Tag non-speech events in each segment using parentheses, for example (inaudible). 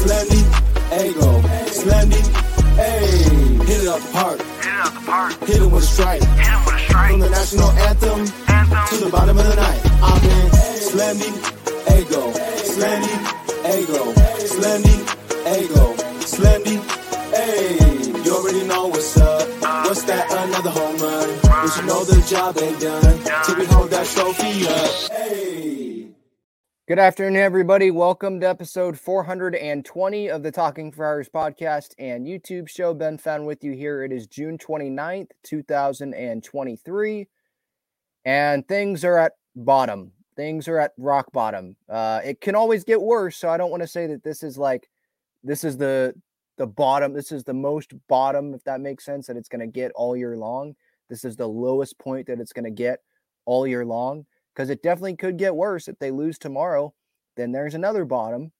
Slendy, Ego, Slendy, hey, hit it up the park. Hit it out the park. Hit it with a strike. Hit it with a strike. From the national anthem, Anthem. to the bottom of the night. I'm in Slendy, Ego, Slendy, Ego, Slendy, Ego, Slendy, hey, you already know what's up. Uh, what's that? Another home run. But you know the job ain't done till we hold that trophy up. Hey. Good afternoon, everybody. Welcome to episode 420 of the Talking Friars podcast and YouTube show. Ben Fadden with you here. It is June 29th, 2023. And things are at bottom. Things are at rock bottom. Uh, it can always get worse. So I don't want to say that this is like, this is the the bottom. This is the most bottom, if that makes sense, that it's going to get all year long. This is the lowest point that it's going to get all year long because it definitely could get worse if they lose tomorrow. Then there's another bottom.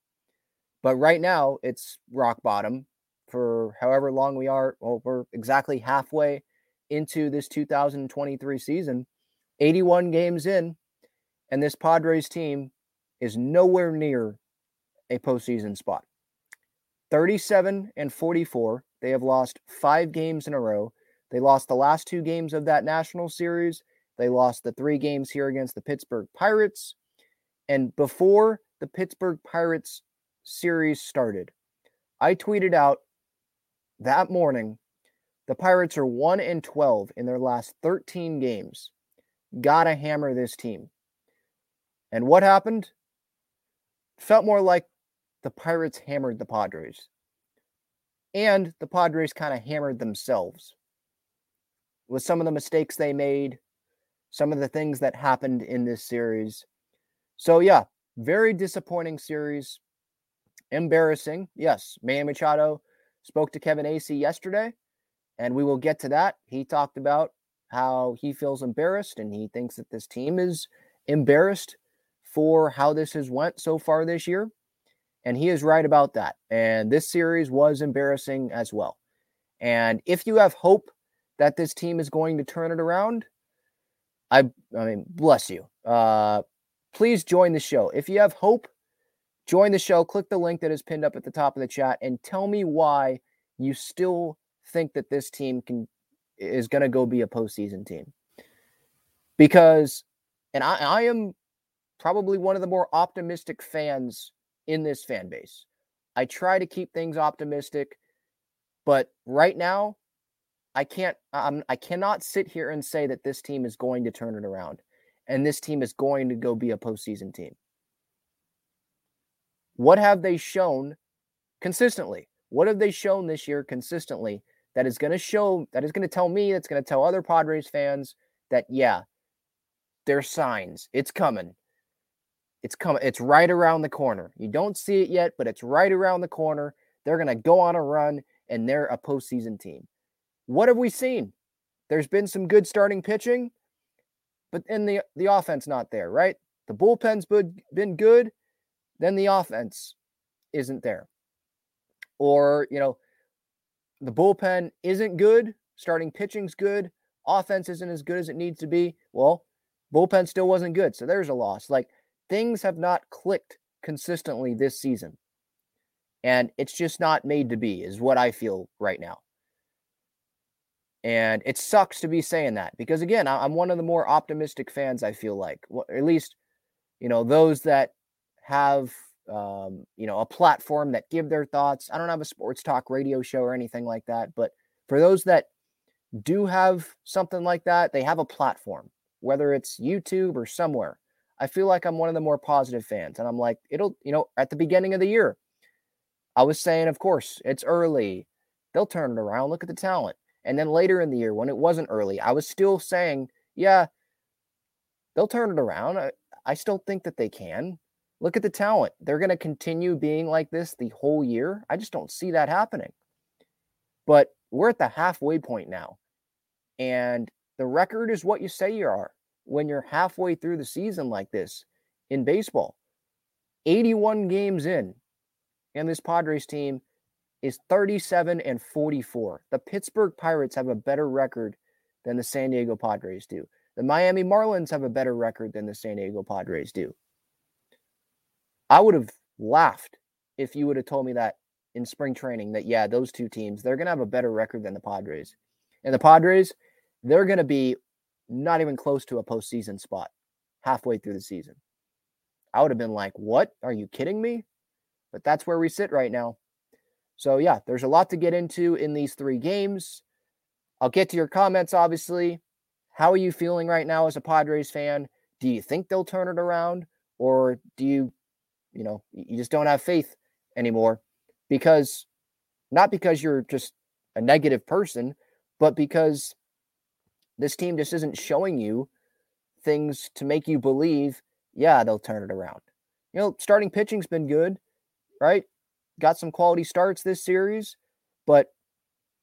But right now, it's rock bottom for however long we are. Well, we're exactly halfway into this 2023 season, 81 games in, and this Padres team is nowhere near a postseason spot. 37 and 44. They have lost five games in a row. They lost the last two games of that national series. They lost the three games here against the Pittsburgh Pirates. And before the Pittsburgh Pirates series started, I tweeted out that morning the Pirates are 1 and 12 in their last 13 games. Gotta hammer this team. And what happened? Felt more like the Pirates hammered the Padres. And the Padres kind of hammered themselves with some of the mistakes they made, some of the things that happened in this series. So, yeah, very disappointing series. Embarrassing. Yes, Manny Machado spoke to Kevin Acee yesterday, and we will get to that. He talked about how he feels embarrassed and he thinks that this team is embarrassed for how this has went so far this year. And he is right about that. And this series was embarrassing as well. And if you have hope that this team is going to turn it around, I I mean, bless you. Uh please join the show. If you have hope, join the show. Click the link that is pinned up at the top of the chat and tell me why you still think that this team can is going to go be a postseason team. Because and I, I am probably one of the more optimistic fans in this fan base. I try to keep things optimistic, but right now, I can't. Um, I cannot sit here and say that this team is going to turn it around, and this team is going to go be a postseason team. What have they shown consistently? What have they shown this year consistently that is going to show that is going to tell me that's going to tell other Padres fans that yeah, there's signs. It's coming. It's coming. It's right around the corner. You don't see it yet, but it's right around the corner. They're going to go on a run and they're a postseason team. What have we seen? There's been some good starting pitching, but then the the offense not there, right? The bullpen's been good, then the offense isn't there. or, you know, the bullpen isn't good, starting pitching's good, offense isn't as good as it needs to be. Well, bullpen still wasn't good. So there's a loss. Like things have not clicked consistently this season. And it's just not made to be, is what I feel right now. And it sucks to be saying that because, again, I'm one of the more optimistic fans, I feel like, well, at least, you know, those that have, um, you know, a platform that give their thoughts. I don't have a sports talk radio show or anything like that. But for those that do have something like that, they have a platform, whether it's YouTube or somewhere. I feel like I'm one of the more positive fans. And I'm like, it'll, you know, at the beginning of the year, I was saying, of course, it's early. They'll turn it around. Look at the talent. And then later in the year, when it wasn't early, I was still saying, yeah, they'll turn it around. I, I still think that they can. Look at the talent. They're going to continue being like this the whole year. I just don't see that happening. But we're at the halfway point now. And the record is what you say you are when you're halfway through the season like this in baseball. 81 games in, and this Padres team is 37 and 44. The Pittsburgh Pirates have a better record than the San Diego Padres do. The Miami Marlins have a better record than the San Diego Padres do. I would have laughed if you would have told me that in spring training that, yeah, those two teams, they're going to have a better record than the Padres. And the Padres, they're going to be not even close to a postseason spot halfway through the season. I would have been like, what? Are you kidding me? But that's where we sit right now. So, yeah, there's a lot to get into in these three games. I'll get to your comments, obviously. How are you feeling right now as a Padres fan? Do you think they'll turn it around? Or do you, you know, you just don't have faith anymore? Because not because you're just a negative person, but because this team just isn't showing you things to make you believe, yeah, they'll turn it around. You know, starting pitching's been good, right? Got some quality starts this series, but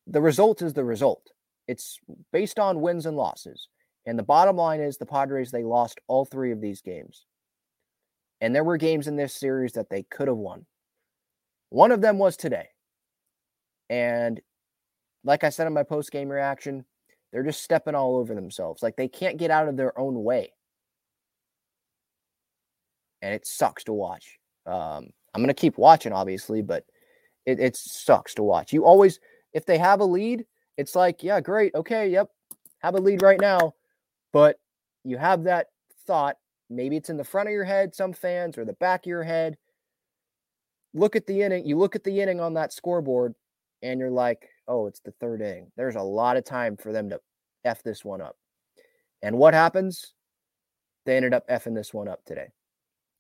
the result is the result. It's based on wins and losses. And the bottom line is the Padres, they lost all three of these games. And there were games in this series that they could have won. One of them was today. And like I said in my post game reaction, they're just stepping all over themselves. Like they can't get out of their own way. And it sucks to watch. Um, I'm going to keep watching, obviously, but it, it sucks to watch. You always, if they have a lead, it's like, yeah, great. Okay. Yep. Have a lead right now. But you have that thought. Maybe it's in the front of your head, some fans, or the back of your head. Look at the inning. You look at the inning on that scoreboard and you're like, oh, it's the third inning. There's a lot of time for them to F this one up. And what happens? They ended up effing this one up today.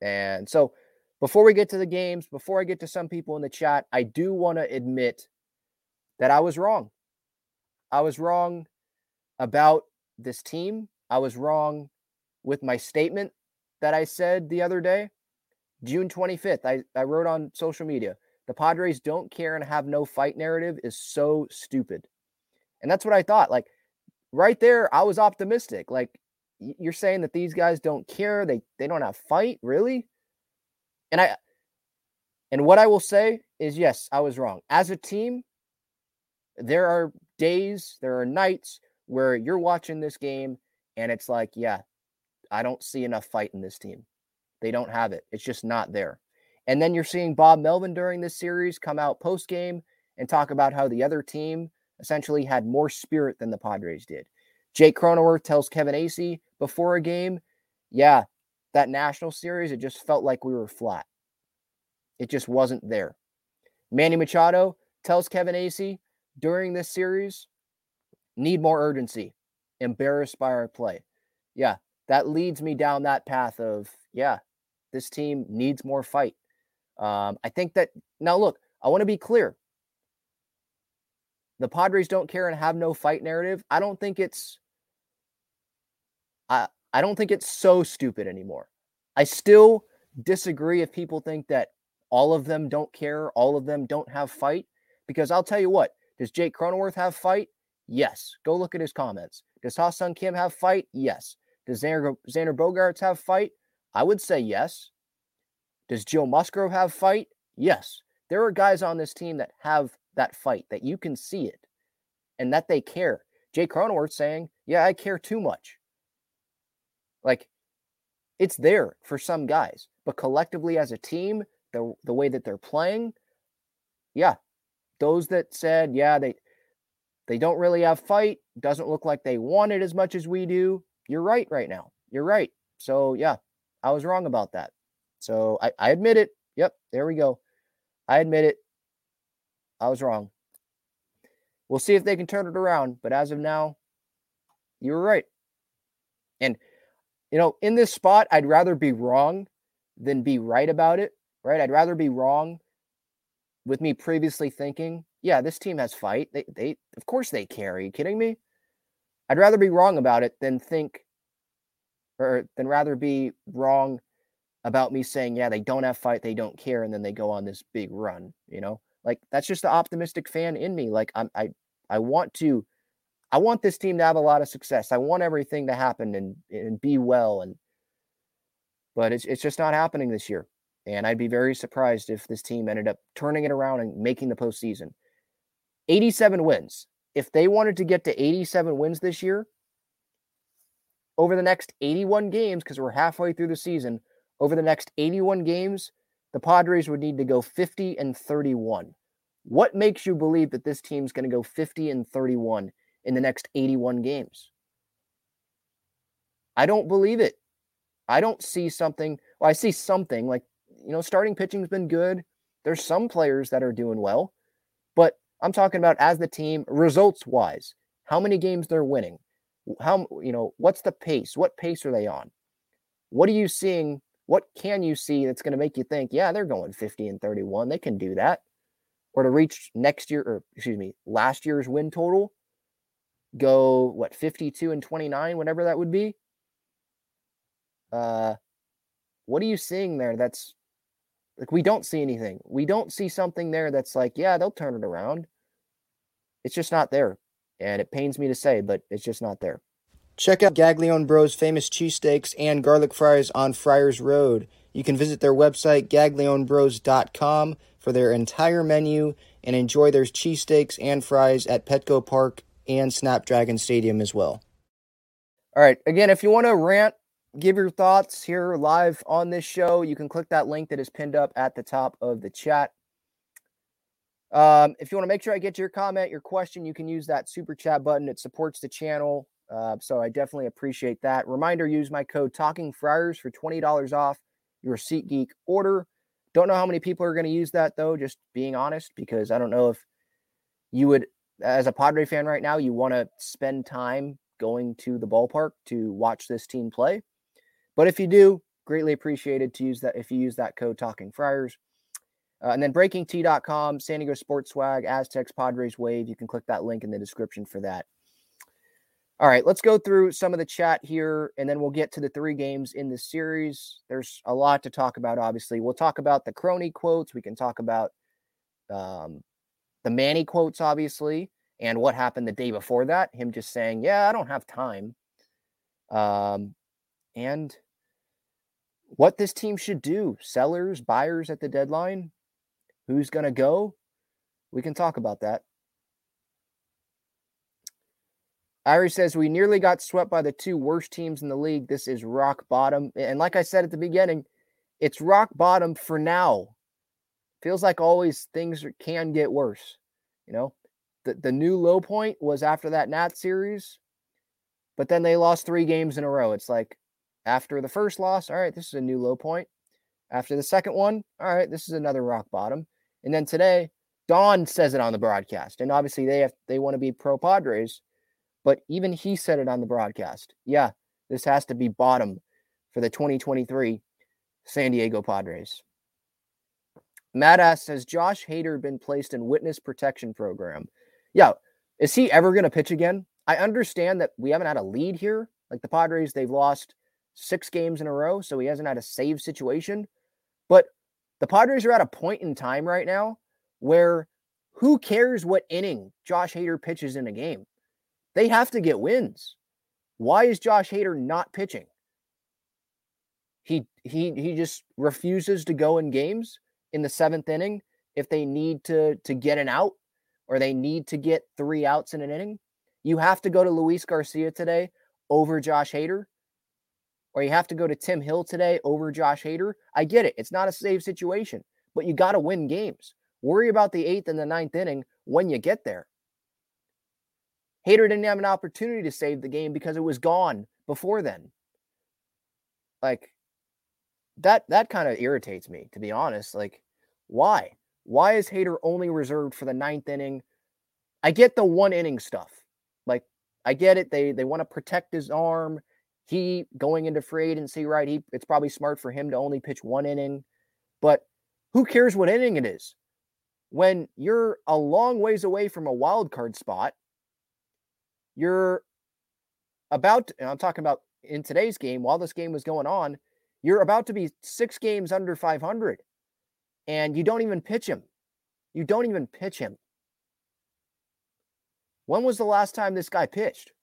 And so before we get to the games, before I get to some people in the chat, I do want to admit that I was wrong. I was wrong about this team. I was wrong with my statement that I said the other day. June 25th, I, I wrote on social media the Padres don't care and have no fight narrative is so stupid. And that's what I thought. Like right there, I was optimistic. Like you're saying that these guys don't care, they they don't have fight, really? And I and what I will say is yes, I was wrong. As a team, there are days, there are nights where you're watching this game and it's like, yeah, I don't see enough fight in this team. They don't have it. It's just not there. And then you're seeing Bob Melvin during this series come out post game and talk about how the other team essentially had more spirit than the Padres did. Jake Cronenworth tells Kevin Acee before a game, yeah, that national series, it just felt like we were flat. It just wasn't there. Manny Machado tells Kevin Acee during this series, need more urgency, embarrassed by our play. Yeah, that leads me down that path of, yeah, this team needs more fight. Um, I think that now, look, I want to be clear. The Padres don't care and have no fight narrative. I don't think it's I I don't think it's so stupid anymore. I still disagree if people think that all of them don't care, all of them don't have fight. Because I'll tell you what, does Jake Cronenworth have fight? Yes. Go look at his comments. Does Ha-Seong Kim have fight? Yes. Does Xander, Xander Bogaerts have fight? I would say yes. Does Joe Musgrove have fight? Yes. there are guys on this team that have that fight, that you can see it and that they care. Jake Cronenworth saying, Yeah, I care too much. Like it's there for some guys, but collectively as a team, the the way that they're playing, yeah, those that said, yeah, they they don't really have fight, doesn't look like they want it as much as we do. You're right right now. You're right. So yeah, I was wrong about that. So I, I admit it. Yep, there we go. I admit it. I was wrong. We'll see if they can turn it around. But as of now, you were right. You know, in this spot, I'd rather be wrong than be right about it, right? I'd rather be wrong with me previously thinking, yeah, this team has fight. They, they, of course they care. Are you kidding me? I'd rather be wrong about it than think, or than rather be wrong about me saying, yeah, they don't have fight, they don't care, and then they go on this big run. You know, like that's just the optimistic fan in me. Like I'm, I, I want to I want this team to have a lot of success. I want everything to happen and and be well and but it's it's just not happening this year. And I'd be very surprised if this team ended up turning it around and making the postseason. 87 wins. If they wanted to get to 87 wins this year, over the next 81 games, because we're halfway through the season, over the next 81 games, the Padres would need to go 50 and 31. What makes you believe that this team's going to go 50 and 31 in the next 81 games. I don't believe it. I don't see something. Well, I see something like, you know, starting pitching's been good. There's some players that are doing well, but I'm talking about as the team, results wise, how many games they're winning. How, you know, what's the pace? What pace are they on? What are you seeing? What can you see that's going to make you think, yeah, they're going 50 and 31. They can do that. Or to reach next year, or excuse me, last year's win total go what 52 and 29 whatever that would be? Uh what are you seeing there that's like we don't see anything. We don't see something there that's like yeah they'll turn it around. It's just not there and it pains me to say but it's just not there. Check out gaglione bros famous cheesesteaks and garlic fries on friars road. You can visit their website gaglionebros.com for their entire menu and enjoy their cheesesteaks and fries at petco park and Snapdragon Stadium as well. All right. Again, if you want to rant, give your thoughts here live on this show, you can click that link that is pinned up at the top of the chat. Um, if you want to make sure I get your comment, your question, you can use that super chat button. It supports the channel. Uh, so I definitely appreciate that. Reminder use my code Talking Friars for $20 off your SeatGeek order. Don't know how many people are going to use that though, just being honest, because I don't know if you would as a Padre fan right now, you want to spend time going to the ballpark to watch this team play. But if you do, greatly appreciated to use that if you use that code Talking Friars. Uh, and then breakingt.com, San Diego Sports Swag, Aztecs, Padres Wave. You can click that link in the description for that. All right, let's go through some of the chat here, and then we'll get to the three games in the series. There's a lot to talk about, obviously. We'll talk about the crony quotes. We can talk about um, the Manny quotes, obviously, and what happened the day before that. Him just saying, Yeah, I don't have time. Um, and what this team should do sellers, buyers at the deadline, who's going to go. We can talk about that. Irie says, We nearly got swept by the two worst teams in the league. This is rock bottom. And like I said at the beginning, it's rock bottom for now feels like always things can get worse. You know, the, the new low point was after that Nat series, but then they lost three games in a row. It's like after the first loss, all right, this is a new low point. After the second one, all right, this is another rock bottom. And then today, Don says it on the broadcast. And obviously they have they want to be pro Padres, but even he said it on the broadcast. Yeah, this has to be bottom for the 2023 San Diego Padres. Matt asks, has Josh Hader been placed in witness protection program? Yeah. Is he ever going to pitch again? I understand that we haven't had a lead here. Like the Padres, they've lost six games in a row, so he hasn't had a save situation. But the Padres are at a point in time right now where who cares what inning Josh Hader pitches in a game? They have to get wins. Why is Josh Hader not pitching? He he he just refuses to go in games in the seventh inning if they need to to get an out or they need to get three outs in an inning. You have to go to Luis Garcia today over Josh Hader, or you have to go to Tim Hill today over Josh Hader. I get it. It's not a save situation, but you got to win games. Worry about the eighth and the ninth inning when you get there. Hader didn't have an opportunity to save the game because it was gone before then. Like that that kind of irritates me, to be honest. Like, why? Why is Hader only reserved for the ninth inning? I get the one inning stuff. Like, I get it. They they want to protect his arm. He going into free agency, right? He it's probably smart for him to only pitch one inning. But who cares what inning it is? When you're a long ways away from a wild card spot, you're about, to, I'm talking about in today's game, while this game was going on, you're about to be six games under 500 and you don't even pitch him. You don't even pitch him. When was the last time this guy pitched?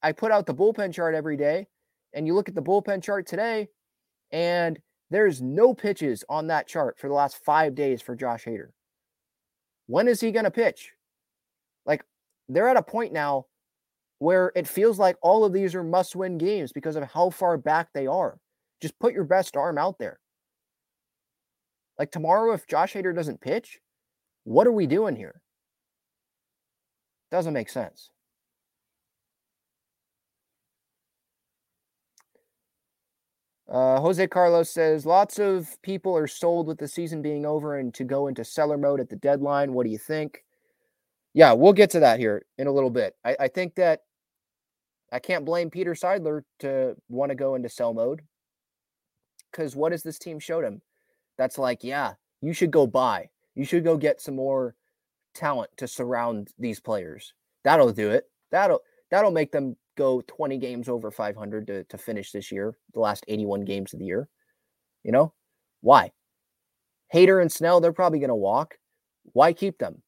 I put out the bullpen chart every day, and you look at the bullpen chart today, and there's no pitches on that chart for the last five days for Josh Hader. When is he going to pitch? Like, they're at a point now where it feels like all of these are must win games because of how far back they are. Just put your best arm out there. Like tomorrow, if Josh Hader doesn't pitch, what are we doing here? Doesn't make sense. Uh, Jose Carlos says lots of people are sold with the season being over and to go into seller mode at the deadline. What do you think? Yeah, we'll get to that here in a little bit. I, I think that I can't blame Peter Seidler to want to go into sell mode because what has this team showed him? That's like, yeah, you should go buy. You should go get some more talent to surround these players. That'll do it. That'll that'll make them go 20 games over 500 to, to finish this year, the last 81 games of the year. You know, why? Hader and Snell, they're probably going to walk. Why keep them?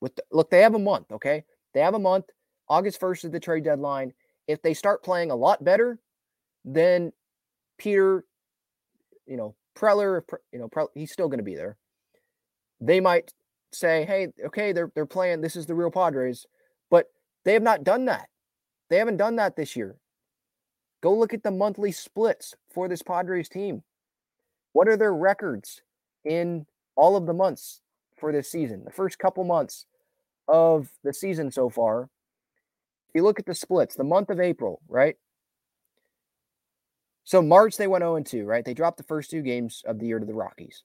With the, look, they have a month, okay? They have a month. August 1st is the trade deadline. If they start playing a lot better, then Peter, you know, Preller, you know, he's still going to be there. They might say, "Hey, okay, they're they're playing. This is the real Padres," but they have not done that. They haven't done that this year. Go look at the monthly splits for this Padres team. What are their records in all of the months for this season? The first couple months of the season so far. If you look at the splits, the month of April, right? So March they went 0 2, right? They dropped the first two games of the year to the Rockies.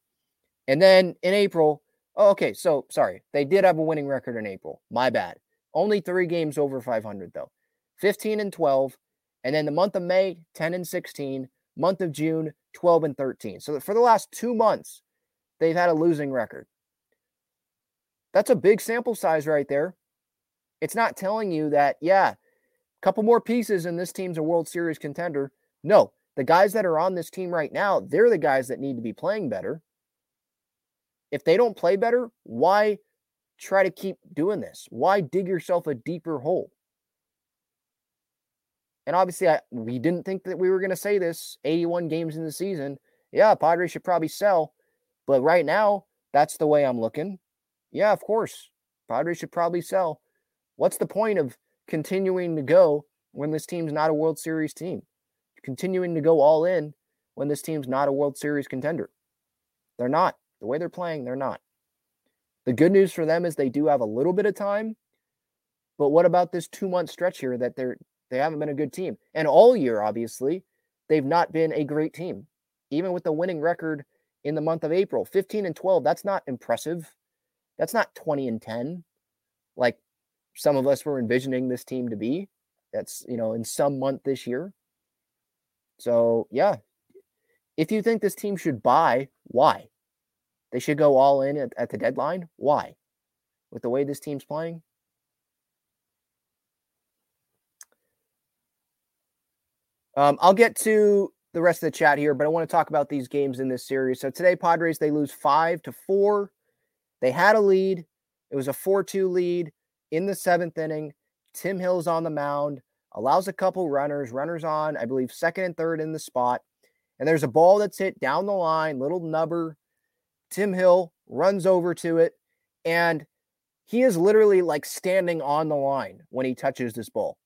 And then in April, oh, okay, so sorry. They did have a winning record in April. My bad. Only three games over 500 though. 15 and 12. And then the month of May, 10 and 16. Month of June, 12 and 13. So for the last two months, they've had a losing record. That's a big sample size right there. It's not telling you that, yeah, a couple more pieces and this team's a World Series contender. No, the guys that are on this team right now, they're the guys that need to be playing better. If they don't play better, why try to keep doing this? Why dig yourself a deeper hole? And obviously, I, we didn't think that we were going to say this 81 games in the season. Yeah, Padres should probably sell. But right now, that's the way I'm looking. Yeah, of course. Padres should probably sell. What's the point of continuing to go when this team's not a World Series team? Continuing to go all in when this team's not a World Series contender. They're not. The way they're playing, they're not. The good news for them is they do have a little bit of time. But what about this two month stretch here that they're they haven't been a good team? And all year, obviously, they've not been a great team. Even with the winning record in the month of April, 15 and 12, that's not impressive. That's not 20 and 10 like some of us were envisioning this team to be. That's, you know, in some month this year. So, yeah. If you think this team should buy, why? They should go all in at, at the deadline. Why? With the way this team's playing? Um, I'll get to the rest of the chat here, but I want to talk about these games in this series. So today, Padres they lose five to four they had a lead. It was a 4 2 lead in the seventh inning. Tim Hill's on the mound, allows a couple runners, runners on, I believe, second and third in the spot. And there's a ball that's hit down the line, little nubber. Tim Hill runs over to it, and he is literally like standing on the line when he touches this ball.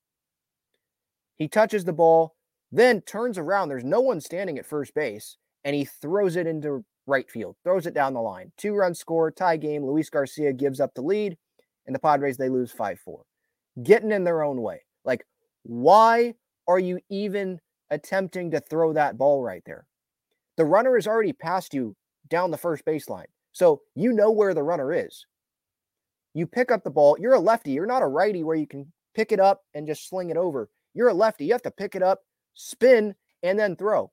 He touches the ball, then turns around. There's no one standing at first base, and he throws it into right field, throws it down the line. Two run score, tie game. Luis Garcia gives up the lead, and the Padres, they lose 5 4. Getting in their own way. Like, why are you even attempting to throw that ball right there? The runner is already past you down the first baseline. So you know where the runner is. You pick up the ball. You're a lefty. You're not a righty where you can pick it up and just sling it over. You're a lefty. You have to pick it up, spin, and then throw.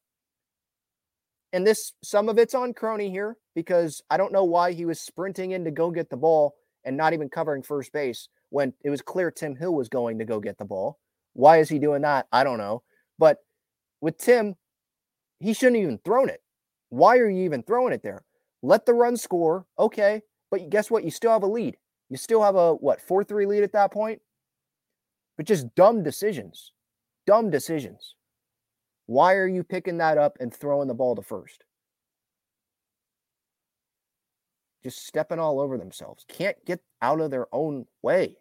And this, some of it's on Crony here because I don't know why he was sprinting in to go get the ball and not even covering first base when it was clear Tim Hill was going to go get the ball. Why is he doing that? I don't know. But with Tim, he shouldn't even thrown it. Why are you even throwing it there? Let the run score. Okay. But guess what? You still have a lead. You still have a what, 4 3 lead at that point? But just dumb decisions. Dumb decisions. Why are you picking that up and throwing the ball to first? Just stepping all over themselves. Can't get out of their own way.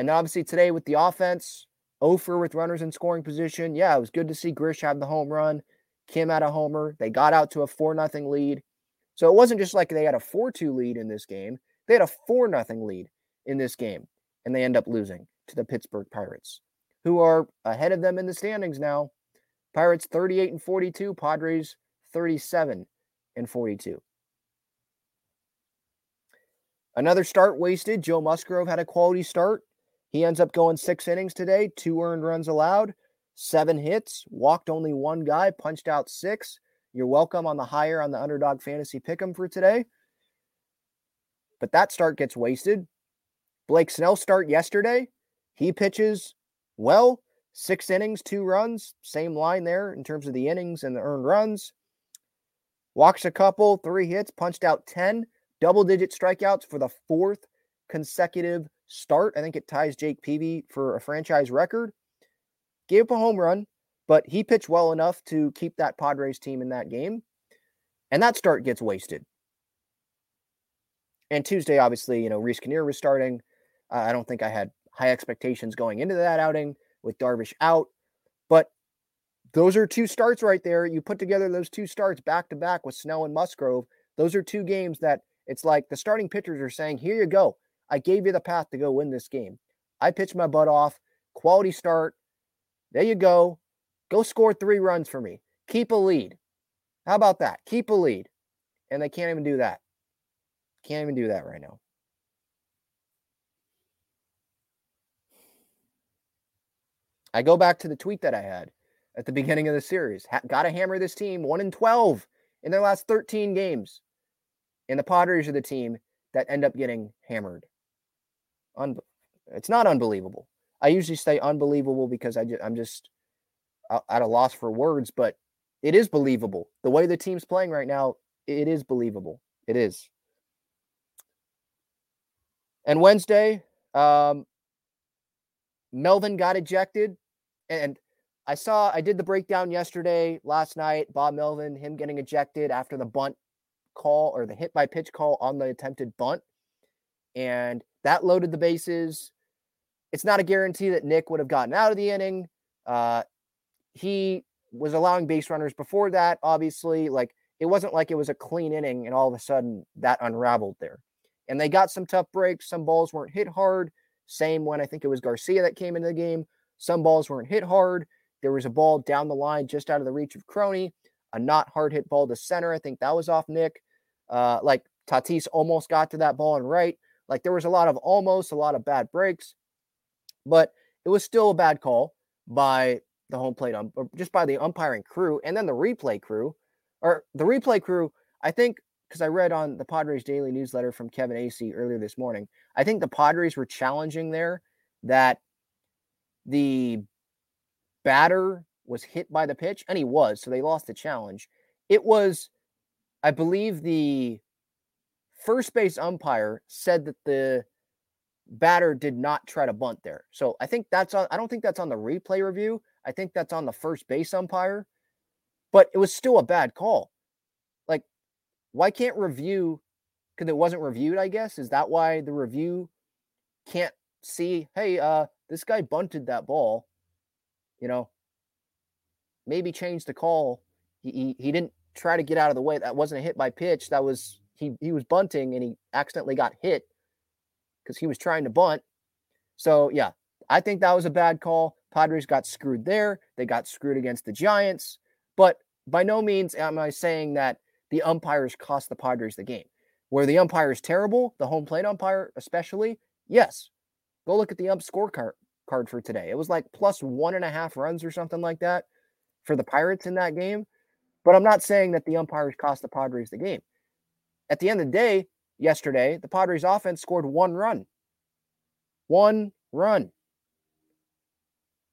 And obviously today with the offense, Ofer with runners in scoring position. Yeah, it was good to see Grish have the home run. Kim had a homer. They got out to a 4 0 lead. So it wasn't just like they had a 4 2 lead in this game, they had a 4 0 lead in this game, and they end up losing to the Pittsburgh Pirates, who are ahead of them in the standings now. Pirates 38 and 42, Padres 37 and 42. Another start wasted. Joe Musgrove had a quality start. He ends up going six innings today, two earned runs allowed seven hits, walked only one guy, punched out six. You're welcome on the higher on the underdog fantasy pick 'em for today. But that start gets wasted. Blake Snell start yesterday. He pitches well, six innings, two runs, same line there in terms of the innings and the earned runs. Walks a couple, three hits, punched out 10, double digit strikeouts for the fourth consecutive start. I think it ties Jake Peavy for a franchise record gave up a home run, but he pitched well enough to keep that Padres team in that game. And that start gets wasted. And Tuesday, obviously, you know, Reiss Knehr was starting. Uh, I don't think I had high expectations going into that outing with Darvish out. But those are two starts right there. You put together those two starts back to back with Snell and Musgrove. Those are two games that it's like the starting pitchers are saying, Here you go. I gave you the path to go win this game. I pitched my butt off. Quality start. There you go. Go score three runs for me. Keep a lead. How about that? Keep a lead. And they can't even do that. Can't even do that right now. I go back to the tweet that I had at the beginning of the series. Ha- Got to hammer this team 1 in 12 in their last 13 games. And the Padres are the team that end up getting hammered. Un- it's not unbelievable. I usually say unbelievable because I just, I'm just at a loss for words, but it is believable. The way the team's playing right now, it is believable. It is. And Wednesday, um, Melvin got ejected. And I saw, I did the breakdown yesterday, last night. Bob Melvin, him getting ejected after the bunt call or the hit by pitch call on the attempted bunt. And that loaded the bases it's not a guarantee that Nick would have gotten out of the inning. Uh, he was allowing base runners before that, obviously. Like it wasn't like it was a clean inning and all of a sudden that unraveled there. And they got some tough breaks. Some balls weren't hit hard. Same when I think it was Garcia that came into the game. Some balls weren't hit hard. There was a ball down the line just out of the reach of Crony, a not hard hit ball to center. I think that was off Nick. Uh, like Tatis almost got to that ball and right. Like there was a lot of almost, a lot of bad breaks but it was still a bad call by the home plate um, just by the umpiring crew and then the replay crew or the replay crew i think because i read on the padres daily newsletter from kevin acee earlier this morning i think the padres were challenging there that the batter was hit by the pitch and he was so they lost the challenge. It was i believe the first base umpire said that the batter did not try to bunt there. So I think that's on, I don't think that's on the replay review. I think that's on the first base umpire but it was still a bad call. Like, why can't review? Because it wasn't reviewed, I guess. Is that why the review can't see? Hey, uh, this guy bunted that ball. You know, maybe change the call. He, he, he didn't try to get out of the way. That wasn't a hit by pitch. That was he he was bunting and he accidentally got hit because he was trying to bunt. So yeah, I think that was a bad call. Padres got screwed there. They got screwed against the Giants. But by no means am I saying that the umpires cost the Padres the game. Where the umpire is terrible, the home plate umpire especially, yes. Go look at the ump scorecard card for today. It was like plus one and a half runs or something like that for the Pirates in that game. But I'm not saying that the umpires cost the Padres the game. At the end of the day, yesterday, the Padres offense scored one run. One run.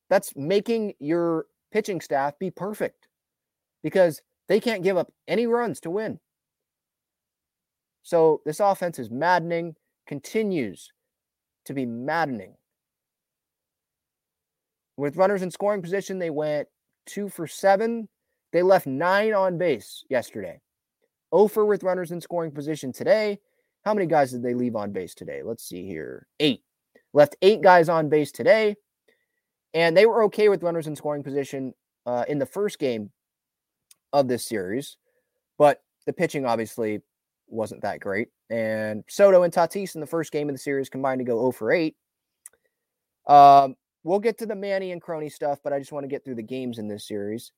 That's making your pitching staff be perfect because they can't give up any runs to win. So this offense is maddening, continues to be maddening. With runners in scoring position, they went two for seven. They left nine on base yesterday. Over with runners in scoring position today. How many guys did they leave on base today? Let's see here. Eight. Left eight guys on base today. And they were okay with runners in scoring position uh, in the first game of this series. But the pitching obviously wasn't that great. And Soto and Tatis in the first game of the series combined to go 0 for 8. Um, we'll get to the Manny and Crony stuff, but I just want to get through the games in this series.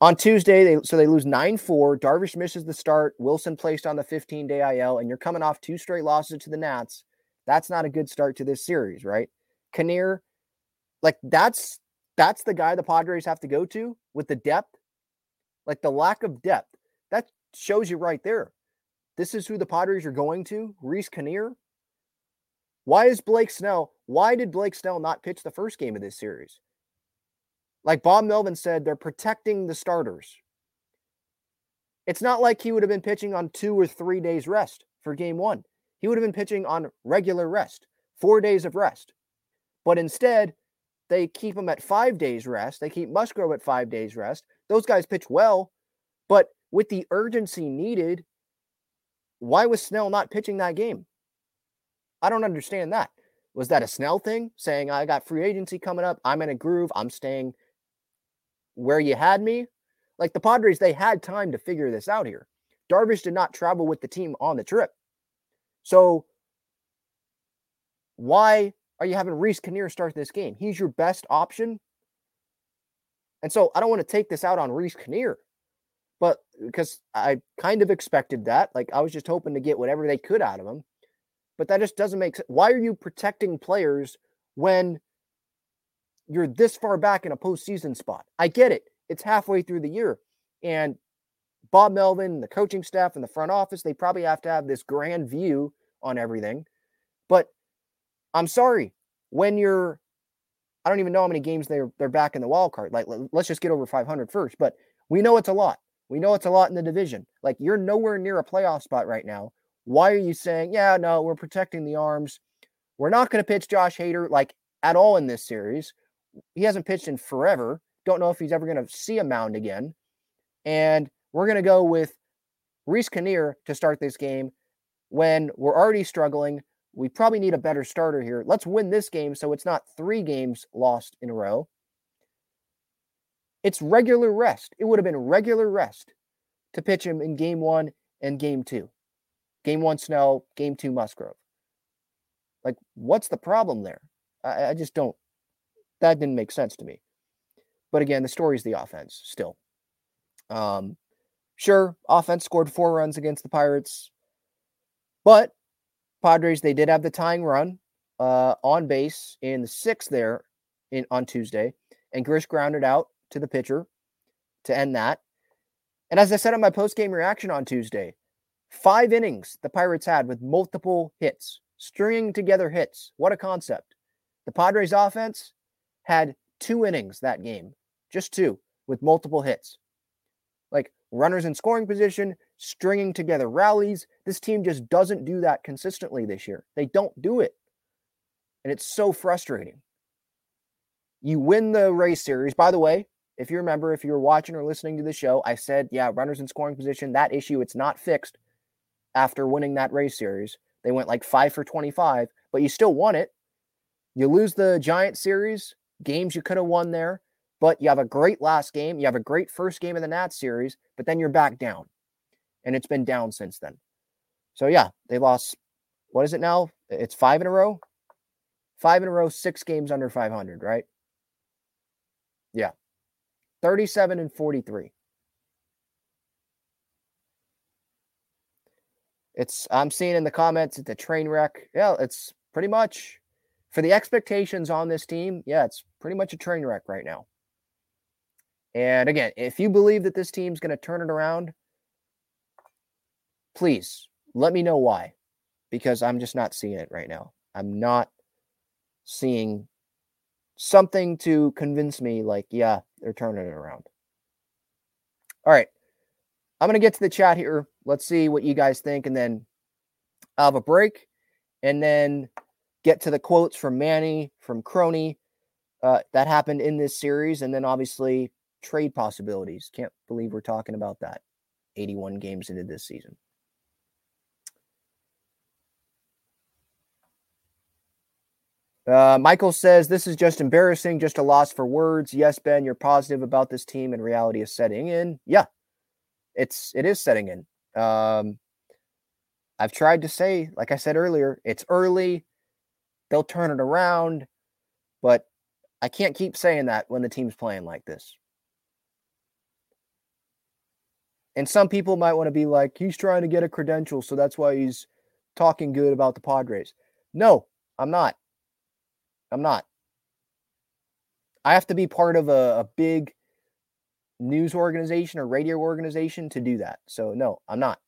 On Tuesday, they so they lose 9-4. Darvish misses the start. Wilson placed on the 15-day IL, and you're coming off two straight losses to the Nats. That's not a good start to this series, right? Knehr, like that's that's the guy the Padres have to go to with the depth. Like the lack of depth. That shows you right there. This is who the Padres are going to. Reiss Knehr. Why is Blake Snell? Why did Blake Snell not pitch the first game of this series? Like Bob Melvin said, they're protecting the starters. It's not like he would have been pitching on two or three days rest for game one. He would have been pitching on regular rest, four days of rest. But instead, they keep him at five days rest. They keep Musgrove at five days rest. Those guys pitch well, but with the urgency needed, why was Snell not pitching that game? I don't understand that. Was that a Snell thing saying, I got free agency coming up? I'm in a groove. I'm staying where you had me. Like the Padres, they had time to figure this out here. Darvish did not travel with the team on the trip. So why are you having Reiss Knehr start this game? He's your best option. And so I don't want to take this out on Reiss Knehr, but because I kind of expected that. Like I was just hoping to get whatever they could out of him. But that just doesn't make sense. Why are you protecting players when you're this far back in a postseason spot. I get it. It's halfway through the year. And Bob Melvin, the coaching staff, and the front office, they probably have to have this grand view on everything. But I'm sorry, when you're, I don't even know how many games they're they're back in the wild card. Like, let's just get over 500 first. But we know it's a lot. We know it's a lot in the division. Like, you're nowhere near a playoff spot right now. Why are you saying, yeah, no, we're protecting the arms? We're not going to pitch Josh Hader like at all in this series he hasn't pitched in forever. Don't know if he's ever going to see a mound again. And we're going to go with Reiss Knehr to start this game when we're already struggling. We probably need a better starter here. Let's win this game so it's not three games lost in a row. It's regular rest. It would have been regular rest to pitch him in game one and game two. Game one, Snell, game two, Musgrove. Like, what's the problem there? I, I just don't that didn't make sense to me. But again, the story is the offense still. Um, sure, offense scored four runs against the Pirates, but Padres they did have the tying run uh, on base in the sixth there in on Tuesday, and Grish grounded out to the pitcher to end that. And as I said in my post game reaction on Tuesday, five innings the Pirates had with multiple hits, stringing together hits. What a concept! The Padres offense had two innings that game, just two, with multiple hits. Like runners in scoring position, stringing together rallies. This team just doesn't do that consistently this year. They don't do it. And it's so frustrating. You win the Rays series. By the way, if you remember, if you were watching or listening to the show, I said, yeah, runners in scoring position, that issue, it's not fixed after winning that Rays series. They went like five for 25, but you still won it. You lose the Giant series, games you could have won there, but you have a great last game. You have a great first game of the Nats series, but then you're back down. And it's been down since then. So, yeah, they lost, what is it now? It's five in a row? Five in a row, six games under 500, right? Yeah. 37 and 43. It's I'm seeing in the comments it's a train wreck. Yeah, it's pretty much for the expectations on this team. Yeah, it's pretty much a train wreck right now. And again, if you believe that this team's going to turn it around, please let me know why because I'm just not seeing it right now. I'm not seeing something to convince me like, yeah, they're turning it around. All right. I'm going to get to the chat here. Let's see what you guys think. And then I'll have a break and then get to the quotes from Manny, from Crony uh, that happened in this series. And then obviously trade possibilities. Can't believe we're talking about that 81 games into this season. Uh, Michael says this is just embarrassing, just a loss for words. Yes, Ben, you're positive about this team, and reality is setting in. Yeah, it's it is setting in. Um, I've tried to say, like I said earlier, it's early. They'll turn it around, but I can't keep saying that when the team's playing like this. And some people might want to be like, he's trying to get a credential, so that's why he's talking good about the Padres. No, I'm not. I'm not. I have to be part of a, a big news organization or radio organization to do that. So, no, I'm not.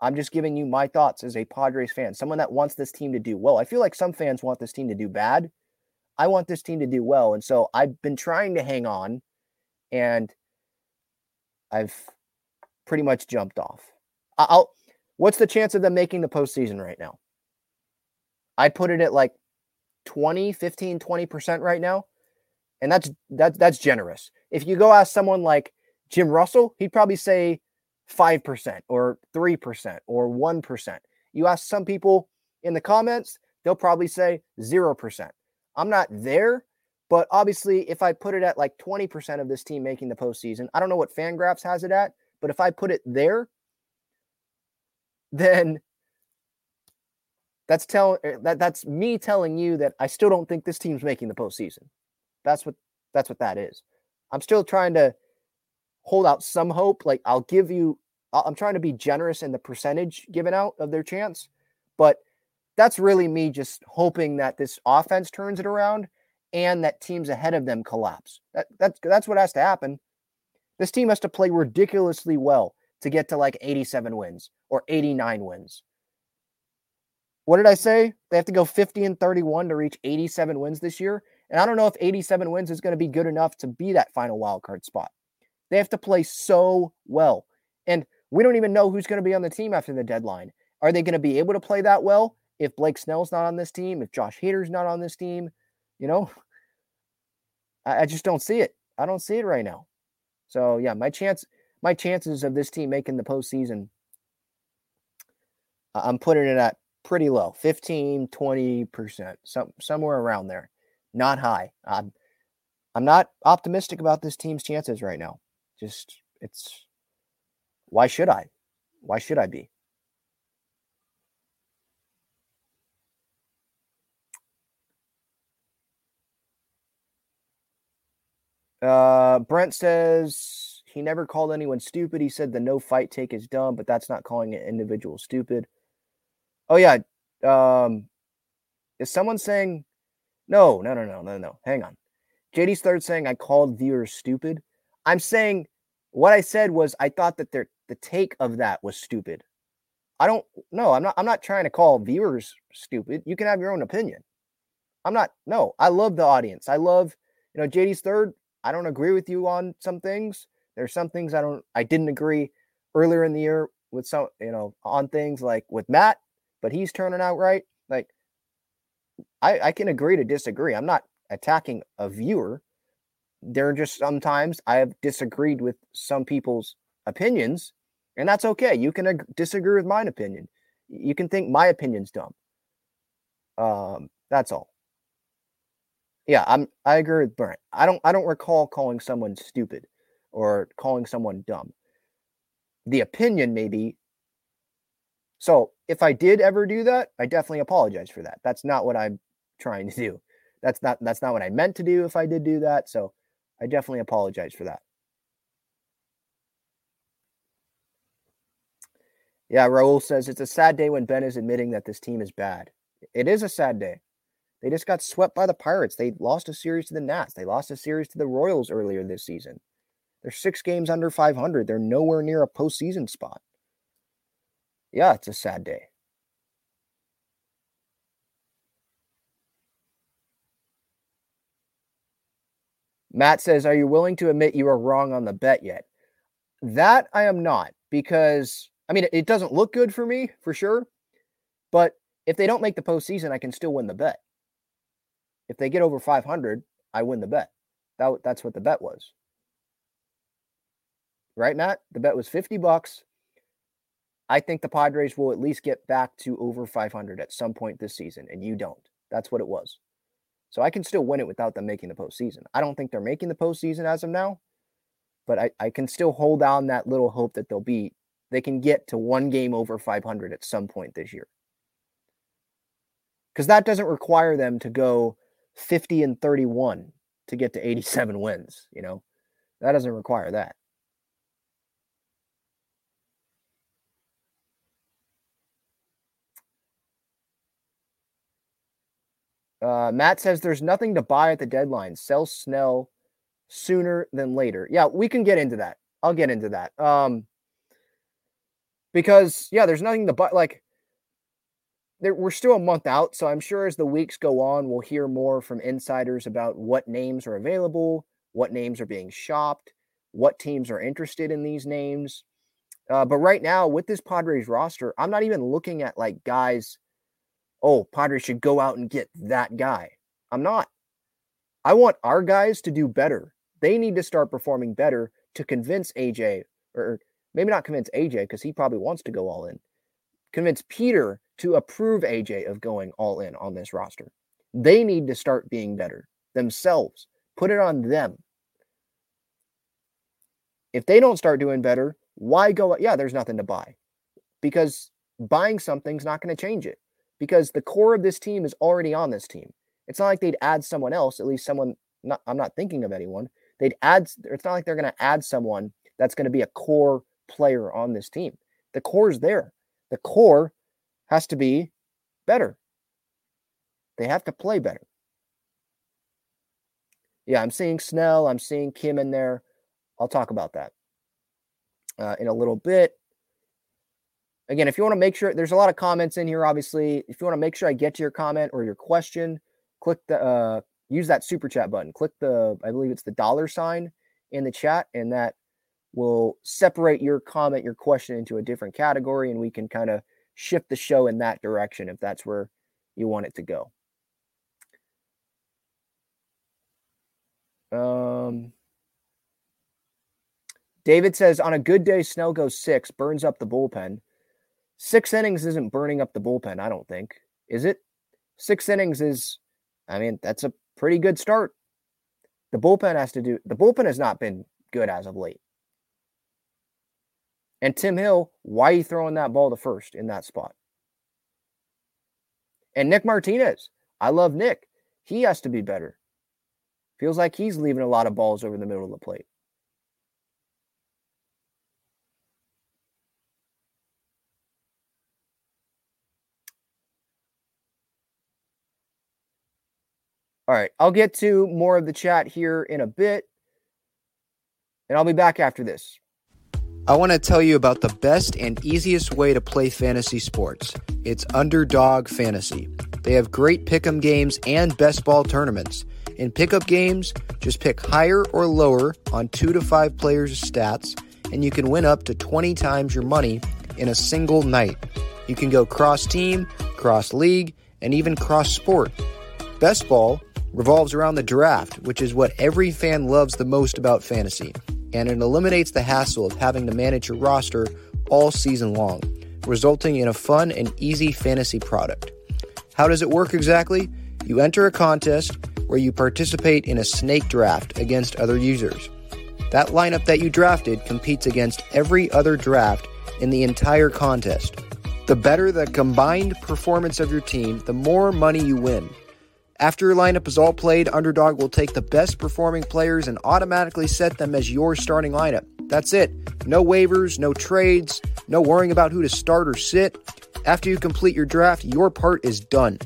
I'm just giving you my thoughts as a Padres fan, someone that wants this team to do well. I feel like some fans want this team to do bad. I want this team to do well. And so I've been trying to hang on and I've pretty much jumped off. I'll, what's the chance of them making the postseason right now? I'd put it at like 20, 15, 20% right now. And that's that's that's generous. If you go ask someone like Jim Russell, he'd probably say 5% or 3% or 1%. You ask some people in the comments, they'll probably say 0%. I'm not there, but obviously if I put it at like 20% of this team making the postseason, I don't know what Fangraphs has it at, but if I put it there, then that's telling eh, that that's me telling you that I still don't think this team's making the postseason. That's what that's what that is. I'm still trying to hold out some hope. Like I'll give you, I'm trying to be generous in the percentage given out of their chance, but that's really me just hoping that this offense turns it around and that teams ahead of them collapse. That, that's that's what has to happen. This team has to play ridiculously well to get to like 87 wins or 89 wins. What did I say? They have to go 50 and 31 to reach 87 wins this year. And I don't know if 87 wins is going to be good enough to be that final wild card spot. They have to play so well. And we don't even know who's going to be on the team after the deadline. Are they going to be able to play that well if Blake Snell's not on this team, if Josh Hader's not on this team? You know, I, I just don't see it. I don't see it right now. So yeah, my chance, my chances of this team making the postseason, I'm putting it at pretty low 15 20% some, somewhere around there not high i'm i'm not optimistic about this team's chances right now just it's why should i why should i be uh brent says he never called anyone stupid he said the no fight take is dumb but that's not calling an individual stupid Oh yeah. Um, is someone saying no, no, no, no, no, no. Hang on. JD's third saying I called viewers stupid. I'm saying what I said was I thought that their the take of that was stupid. I don't no, I'm not I'm not trying to call viewers stupid. You can have your own opinion. I'm not no, I love the audience. I love, you know, JD's third. I don't agree with you on some things. There's some things I don't I didn't agree earlier in the year with some, you know, on things like with Matt but he's turning out right. Like, I, I can agree to disagree. I'm not attacking a viewer. There are just sometimes I have disagreed with some people's opinions, and that's okay. You can ag- disagree with my opinion. You can think my opinion's dumb. Um, that's all. Yeah, I'm. I agree with Brent. I don't. I don't recall calling someone stupid or calling someone dumb. The opinion maybe. So if I did ever do that, I definitely apologize for that. That's not what I'm trying to do. That's not. That's not what I meant to do. If I did do that, so I definitely apologize for that. Yeah, Raul says it's a sad day when Ben is admitting that this team is bad. It is a sad day. They just got swept by the Pirates. They lost a series to the Nats. They lost a series to the Royals earlier this season. They're six games under 500. They're nowhere near a postseason spot. Yeah, it's a sad day. Matt says, Are you willing to admit you are wrong on the bet yet? That I am not because, I mean, it doesn't look good for me for sure. But if they don't make the postseason, I can still win the bet. If they get over 500, I win the bet. That, that's what the bet was. Right, Matt? The bet was 50 bucks. I think the Padres will at least get back to over 500 at some point this season, and you don't. That's what it was. So I can still win it without them making the postseason. I don't think they're making the postseason as of now, but I, I can still hold on that little hope that they'll be they can get to one game over 500 at some point this year. Because that doesn't require them to go 50 and 31 to get to 87 wins. You know, that doesn't require that. Uh, Matt says there's nothing to buy at the deadline. Sell Snell sooner than later. Yeah, we can get into that. I'll get into that. Um, because yeah, there's nothing to buy. Like, there, we're still a month out, so I'm sure as the weeks go on, we'll hear more from insiders about what names are available, what names are being shopped, what teams are interested in these names. Uh, but right now, with this Padres roster, I'm not even looking at like guys oh, Padres should go out and get that guy. I'm not. I want our guys to do better. They need to start performing better to convince AJ, or maybe not convince AJ because he probably wants to go all in. Convince Peter to approve AJ of going all in on this roster. They need to start being better themselves. Put it on them. If they don't start doing better, why go? Yeah, there's nothing to buy because buying something's not going to change it because the core of this team is already on this team. It's not like they'd add someone else, at least someone not I'm not thinking of anyone. They'd add it's not like they're going to add someone that's going to be a core player on this team. The core is there. The core has to be better. They have to play better. Yeah, I'm seeing Snell, I'm seeing Kim in there. I'll talk about that uh, in a little bit again, if you want to make sure there's a lot of comments in here, obviously, if you want to make sure I get to your comment or your question, click the uh, use that super chat button. Click the I believe it's the dollar sign in the chat, and that will separate your comment, your question into a different category, and we can kind of shift the show in that direction if that's where you want it to go. Um, David says on a good day, Snell goes six, burns up the bullpen. Six innings isn't burning up the bullpen, I don't think. Is it? Six innings is, I mean, that's a pretty good start. The bullpen has to do, the bullpen has not been good as of late. And Tim Hill, why are you throwing that ball to first in that spot? And Nick Martinez, I love Nick. He has to be better. Feels like he's leaving a lot of balls over the middle of the plate. All right, I'll get to more of the chat here in a bit, and I'll be back after this. I want to tell you about the best and easiest way to play fantasy sports. It's Underdog Fantasy. They have great pick'em games and best ball tournaments. In pick'em games, just pick higher or lower on two to five players' stats, and you can win up to 20 times your money in a single night. You can go cross team, cross league, and even cross sport. Best ball revolves around the draft, which is what every fan loves the most about fantasy, and it eliminates the hassle of having to manage your roster all season long, resulting in a fun and easy fantasy product. How does it work exactly? You enter a contest where you participate in a snake draft against other users. That lineup that you drafted competes against every other draft in the entire contest. The better the combined performance of your team, the more money you win. After your lineup is all played, Underdog will take the best performing players and automatically set them as your starting lineup. That's it. No waivers, no trades, no worrying about who to start or sit. After you complete your draft, your part is done.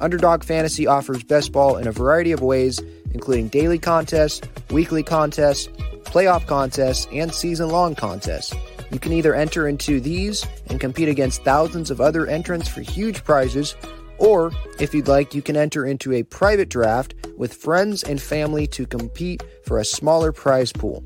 Underdog Fantasy offers best ball in a variety of ways, including daily contests, weekly contests, playoff contests, and season long contests. You can either enter into these and compete against thousands of other entrants for huge prizes, or if you'd like, you can enter into a private draft with friends and family to compete for a smaller prize pool.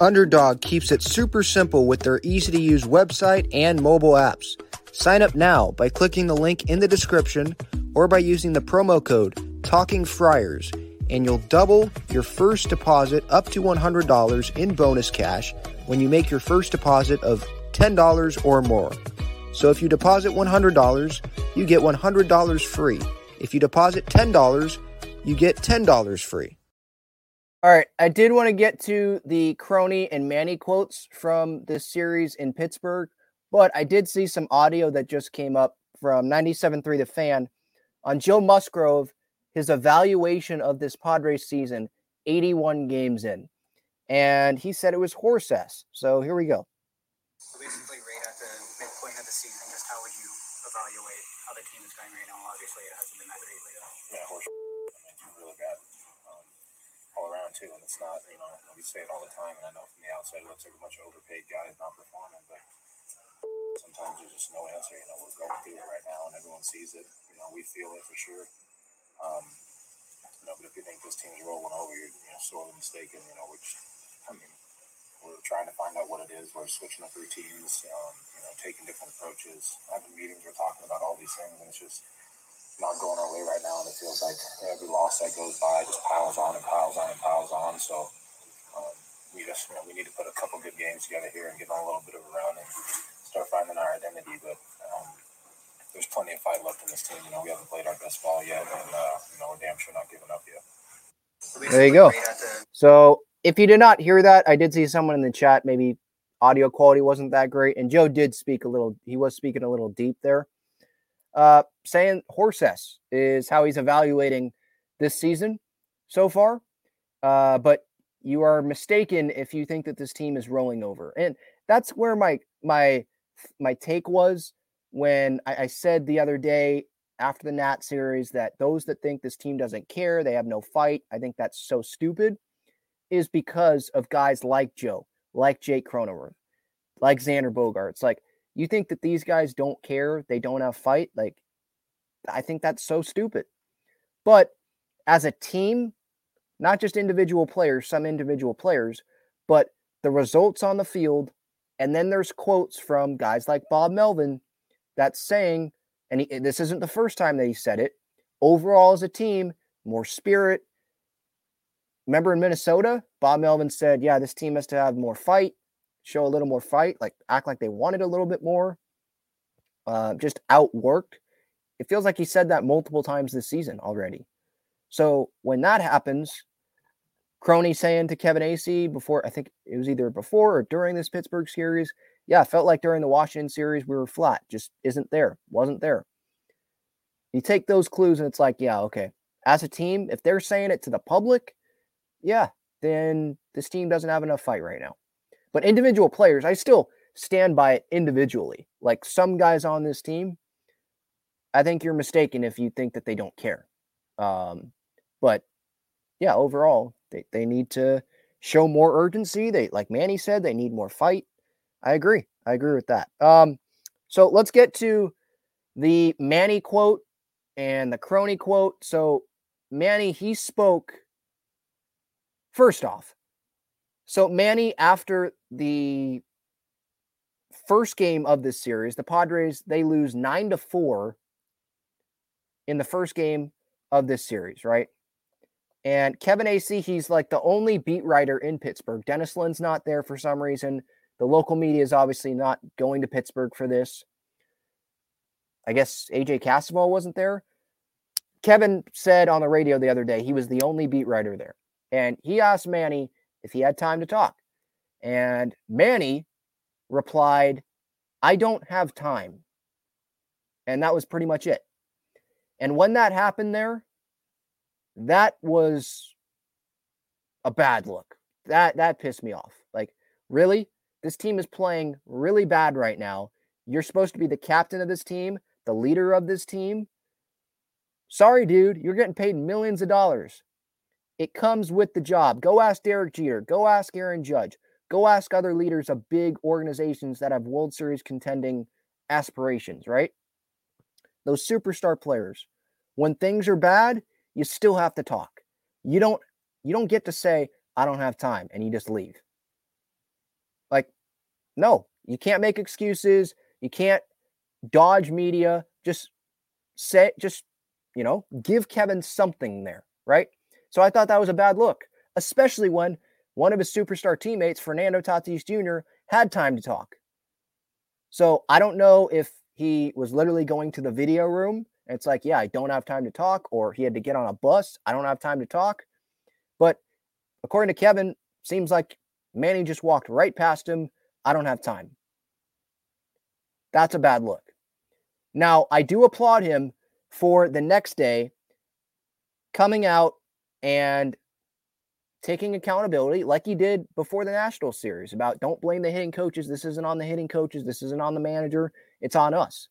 Underdog keeps it super simple with their easy to use website and mobile apps. Sign up now by clicking the link in the description or by using the promo code Talking Friars, and you'll double your first deposit up to $100 in bonus cash when you make your first deposit of $10 or more. So if you deposit $100, you get $100 free. If you deposit $10, you get $10 free. All right, I did want to get to the Crony and Manny quotes from this series in Pittsburgh, but I did see some audio that just came up from 97.3 The Fan on Joe Musgrove, his evaluation of this Padres season, 81 games in. And he said it was horse ass. So here we go. Basically, right at the midpoint of the season, just how would you evaluate how the team is going right now? Obviously, it hasn't been that great lately. Yeah, horse. I mean, really bad um, all around too, and it's not. You know, we say it all the time, and I know from the outside it looks like a bunch of overpaid guys not performing, but sometimes there's just no answer. You know, we're going through it right now, and everyone sees it. You know, we feel it for sure. Um, you know, but if you think this team's rolling over, you're you know sorely mistaken. You know, which I mean, we're trying to find out what it is. We're switching up routines. Um, you know, taking different approaches. Having meetings, we're talking about all these things, and it's just not going our way right now. And it feels like every loss that goes by just piles on and piles on and piles on. So. Um, we just, you know, we need to put a couple good games together here and get on a little bit of a run and start finding our identity. But um, there's plenty of fight left in this team. You know, we haven't played our best ball yet, and uh, you know, we're damn sure not giving up yet. There you go. So if you did not hear that, I did see someone in the chat. Maybe audio quality wasn't that great, and Joe did speak a little. He was speaking a little deep there, uh, saying horse s is how he's evaluating this season so far. Uh, but you are mistaken if you think that this team is rolling over, and that's where my my my take was when I, I said the other day after the Nat series that those that think this team doesn't care, they have no fight. I think that's so stupid. Is because of guys like Joe, like Jake Cronenworth, like Xander Bogaerts. Like you think that these guys don't care, they don't have fight. Like I think that's so stupid. But as a team, not just individual players, some individual players, but the results on the field. And then there's quotes from guys like Bob Melvin that's saying, and he, this isn't the first time that he said it, overall as a team, more spirit. Remember in Minnesota, Bob Melvin said, yeah, this team has to have more fight, show a little more fight, like act like they wanted a little bit more, uh, just outworked. It feels like he said that multiple times this season already. So when that happens, Crony saying to Kevin Acee before, I think it was either before or during this Pittsburgh series, yeah, felt like during the Washington series we were flat, just isn't there, wasn't there. You take those clues and it's like, yeah, okay. As a team, if they're saying it to the public, yeah, then this team doesn't have enough fight right now. But individual players, I still stand by it individually. Like some guys on this team, I think you're mistaken if you think that they don't care. Um, but yeah, overall, they, they need to show more urgency. They, like Manny said, they need more fight. I agree. I agree with that. Um, so let's get to the Manny quote and the Crony quote. So Manny, he spoke first off. So Manny, after the first game of this series, the Padres they lose nine to four in the first game of this series, right? And Kevin Acee, he's like the only beat writer in Pittsburgh. Dennis Lin's not there for some reason. The local media is obviously not going to Pittsburgh for this. I guess AJ Cassavell wasn't there. Kevin said on the radio the other day he was the only beat writer there. And he asked Manny if he had time to talk. And Manny replied, I don't have time. And that was pretty much it. And when that happened there, that was a bad look. That that pissed me off. Like, really? This team is playing really bad right now. You're supposed to be the captain of this team, the leader of this team. Sorry, dude, you're getting paid millions of dollars. It comes with the job. Go ask Derek Jeter. Go ask Aaron Judge. Go ask other leaders of big organizations that have World Series contending aspirations, right? Those superstar players. When things are bad, you still have to talk. You don't you don't get to say I don't have time and you just leave. Like no, you can't make excuses. You can't dodge media. Just say just you know, give Kevin something there, right? So I thought that was a bad look, especially when one of his superstar teammates, Fernando Tatis Jr., had time to talk. So I don't know if he was literally going to the video room it's like, yeah, I don't have time to talk, or he had to get on a bus. I don't have time to talk. But according to Kevin, seems like Manny just walked right past him. I don't have time. That's a bad look. Now, I do applaud him for the next day coming out and taking accountability like he did before the national series about don't blame the hitting coaches. This isn't on the hitting coaches. This isn't on the manager. It's on us.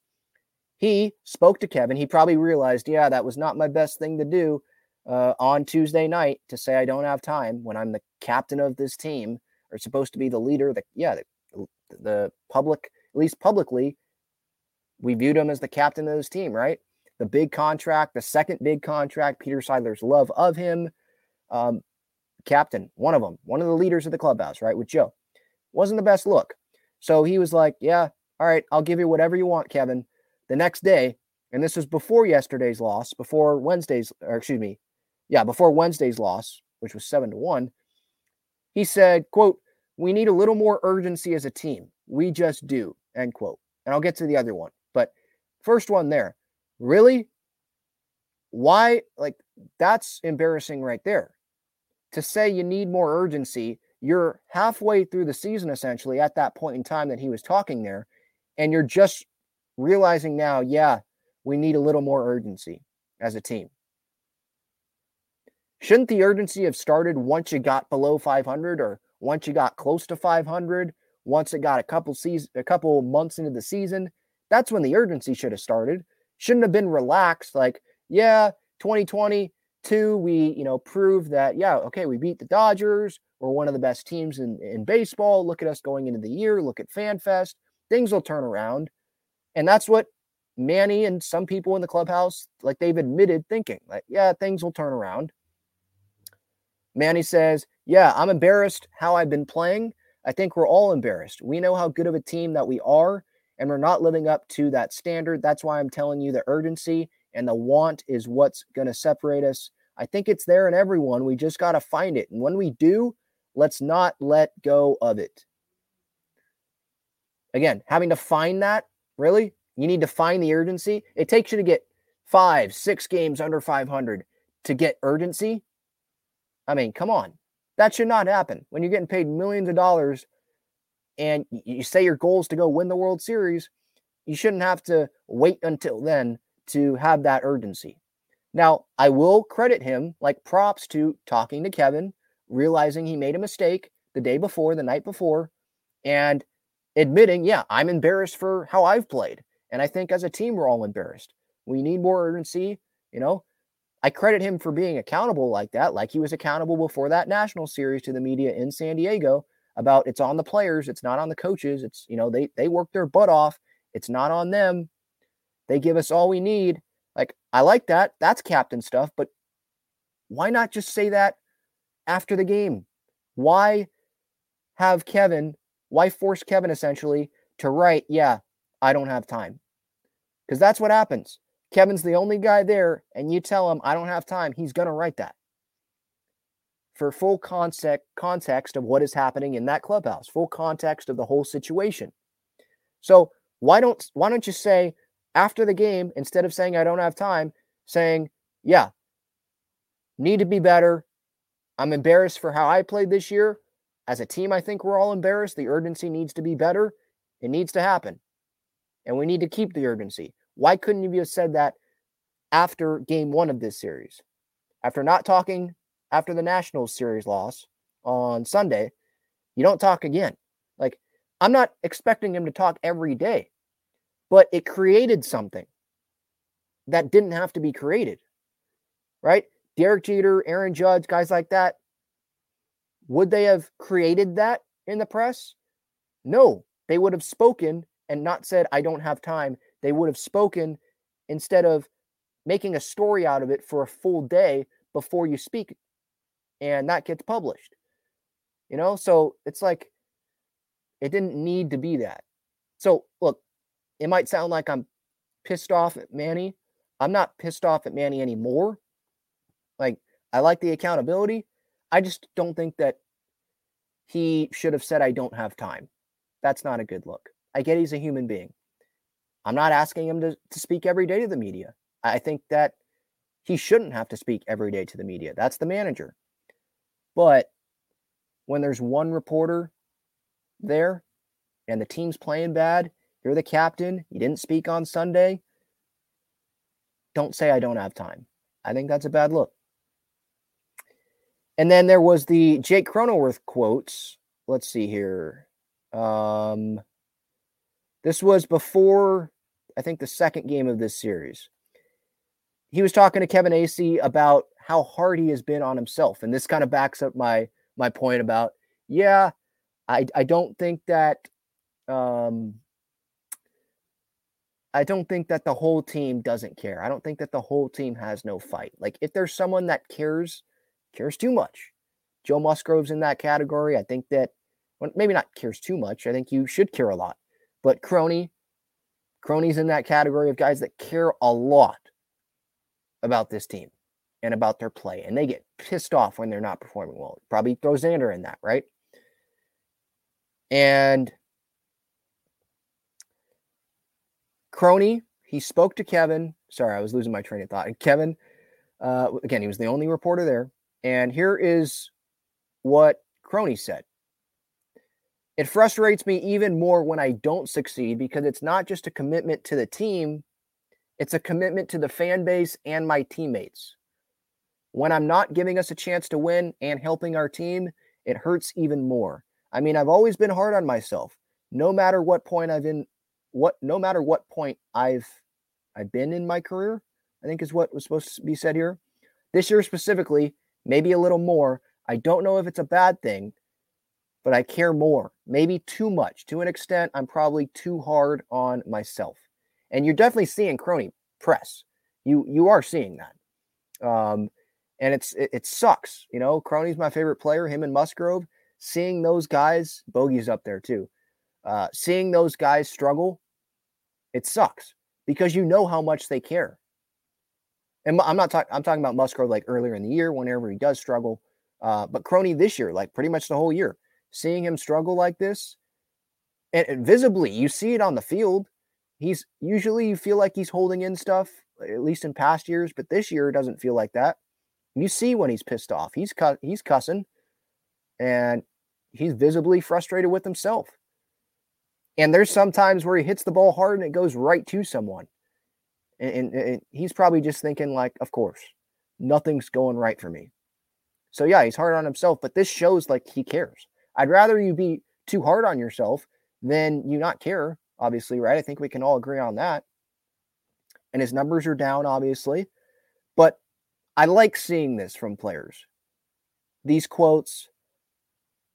He spoke to Kevin. He probably realized, yeah, that was not my best thing to do uh, on Tuesday night to say I don't have time when I'm the captain of this team or supposed to be the leader. The yeah, the, the public, at least publicly, we viewed him as the captain of this team, right? The big contract, the second big contract, Peter Seidler's love of him, um, captain, one of them, one of the leaders of the clubhouse, right, with Joe. Wasn't the best look. So he was like, yeah, all right, I'll give you whatever you want, Kevin. The next day, and this was before yesterday's loss, before Wednesday's, or excuse me, yeah, before Wednesday's loss, which was seven to one, he said, quote, we need a little more urgency as a team. We just do, end quote. And I'll get to the other one. But first one there, really? Why? Like, that's embarrassing right there. To say you need more urgency, you're halfway through the season essentially at that point in time that he was talking there, and you're just realizing now, yeah, we need a little more urgency as a team. Shouldn't the urgency have started once you got below 500 or once you got close to 500, once it got a couple season a couple months into the season? That's when the urgency should have started. Shouldn't have been relaxed like, yeah, 2022 we, you know, prove that yeah, okay, we beat the Dodgers. We're one of the best teams in in baseball. Look at us going into the year. Look at FanFest. Things will turn around. And that's what Manny and some people in the clubhouse, like they've admitted thinking, like, yeah, things will turn around. Manny says, yeah, I'm embarrassed how I've been playing. I think we're all embarrassed. We know how good of a team that we are, and we're not living up to that standard. That's why I'm telling you the urgency and the want is what's going to separate us. I think it's there in everyone. We just got to find it. And when we do, let's not let go of it. Again, having to find that Really? You need to find the urgency. It takes you to get five, six games under 500 to get urgency. I mean, come on. That should not happen. When you're getting paid millions of dollars and you say your goal is to go win the World Series, you shouldn't have to wait until then to have that urgency. Now, I will credit him like props to talking to Kevin, realizing he made a mistake the day before, the night before, and admitting, yeah, I'm embarrassed for how I've played. And I think as a team, we're all embarrassed. We need more urgency. You know, I credit him for being accountable like that, like he was accountable before that national series to the media in San Diego about it's on the players, it's not on the coaches. It's, you know, they they work their butt off. It's not on them. They give us all we need. Like, I like that. That's captain stuff, but why not just say that after the game? Why have Kevin why force Kevin essentially to write, yeah, I don't have time? Because that's what happens. Kevin's the only guy there, and you tell him, I don't have time, he's going to write that. for full context context of what is happening in that clubhouse, full context of the whole situation. So why don't why don't you say after the game instead of saying I don't have time, saying, "Yeah, need to be better. I'm embarrassed for how I played this year. As a team, I think we're all embarrassed. The urgency needs to be better. It needs to happen. And we need to keep the urgency. Why couldn't you have said that after game one of this series? After not talking after the Nationals series loss on Sunday, you don't talk again. Like, I'm not expecting him to talk every day, but it created something that didn't have to be created, right? Derek Jeter, Aaron Judge, guys like that, would they have created that in the press? No, they would have spoken and not said, I don't have time. They would have spoken instead of making a story out of it for a full day before you speak. And that gets published. You know, so it's like it didn't need to be that. So, look, it might sound like I'm pissed off at Manny. I'm not pissed off at Manny anymore. Like, I like the accountability. I just don't think that he should have said, I don't have time. That's not a good look. I get he's a human being. I'm not asking him to, to speak every day to the media. I think that he shouldn't have to speak every day to the media. That's the manager. But when there's one reporter there and the team's playing bad, you're the captain, you didn't speak on Sunday, don't say I don't have time. I think that's a bad look. And then there was the Jake Cronenworth quotes. Let's see here. Um, this was before, I think, the second game of this series. He was talking to Kevin Acee about how hard he has been on himself, and this kind of backs up my my point about, yeah, I I don't think that, um, I don't think that the whole team doesn't care. I don't think that the whole team has no fight. Like if there's someone that cares cares too much. Joe Musgrove's in that category. I think that well, maybe not cares too much. I think you should care a lot. But Crony, Crony's in that category of guys that care a lot about this team and about their play. And they get pissed off when they're not performing well. Probably throw Xander in that, right? And Crony, he spoke to Kevin. Sorry, I was losing my train of thought. And Kevin, uh, again, he was the only reporter there. And here is what Crony said. It frustrates me even more when I don't succeed because it's not just a commitment to the team, it's a commitment to the fan base and my teammates. When I'm not giving us a chance to win and helping our team, it hurts even more. I mean, I've always been hard on myself. No matter what point I've in what no matter what point I've I've been in my career, I think is what was supposed to be said here. This year specifically, maybe a little more. I don't know if it's a bad thing, but I care more, maybe too much. To an extent, I'm probably too hard on myself. And you're definitely seeing crony press. You you are seeing that. Um, and it's it, it sucks. You know, Crony's my favorite player, him and Musgrove. Seeing those guys, Bogey's up there too. Uh, seeing those guys struggle, it sucks because you know how much they care. And I'm not talking. I'm talking about Musgrove like earlier in the year, whenever he does struggle. Uh, but Crony this year, like pretty much the whole year, seeing him struggle like this, and, and visibly, you see it on the field. He's usually you feel like he's holding in stuff, at least in past years, but this year it doesn't feel like that. You see when he's pissed off. He's cut. He's cussing, and he's visibly frustrated with himself. And there's sometimes where he hits the ball hard and it goes right to someone. And, and, and, he's probably just thinking, like, of course, nothing's going right for me. So, yeah, he's hard on himself, but this shows like he cares. I'd rather you be too hard on yourself than you not care, obviously, right? I think we can all agree on that. And his numbers are down, obviously. But I like seeing this from players. These quotes,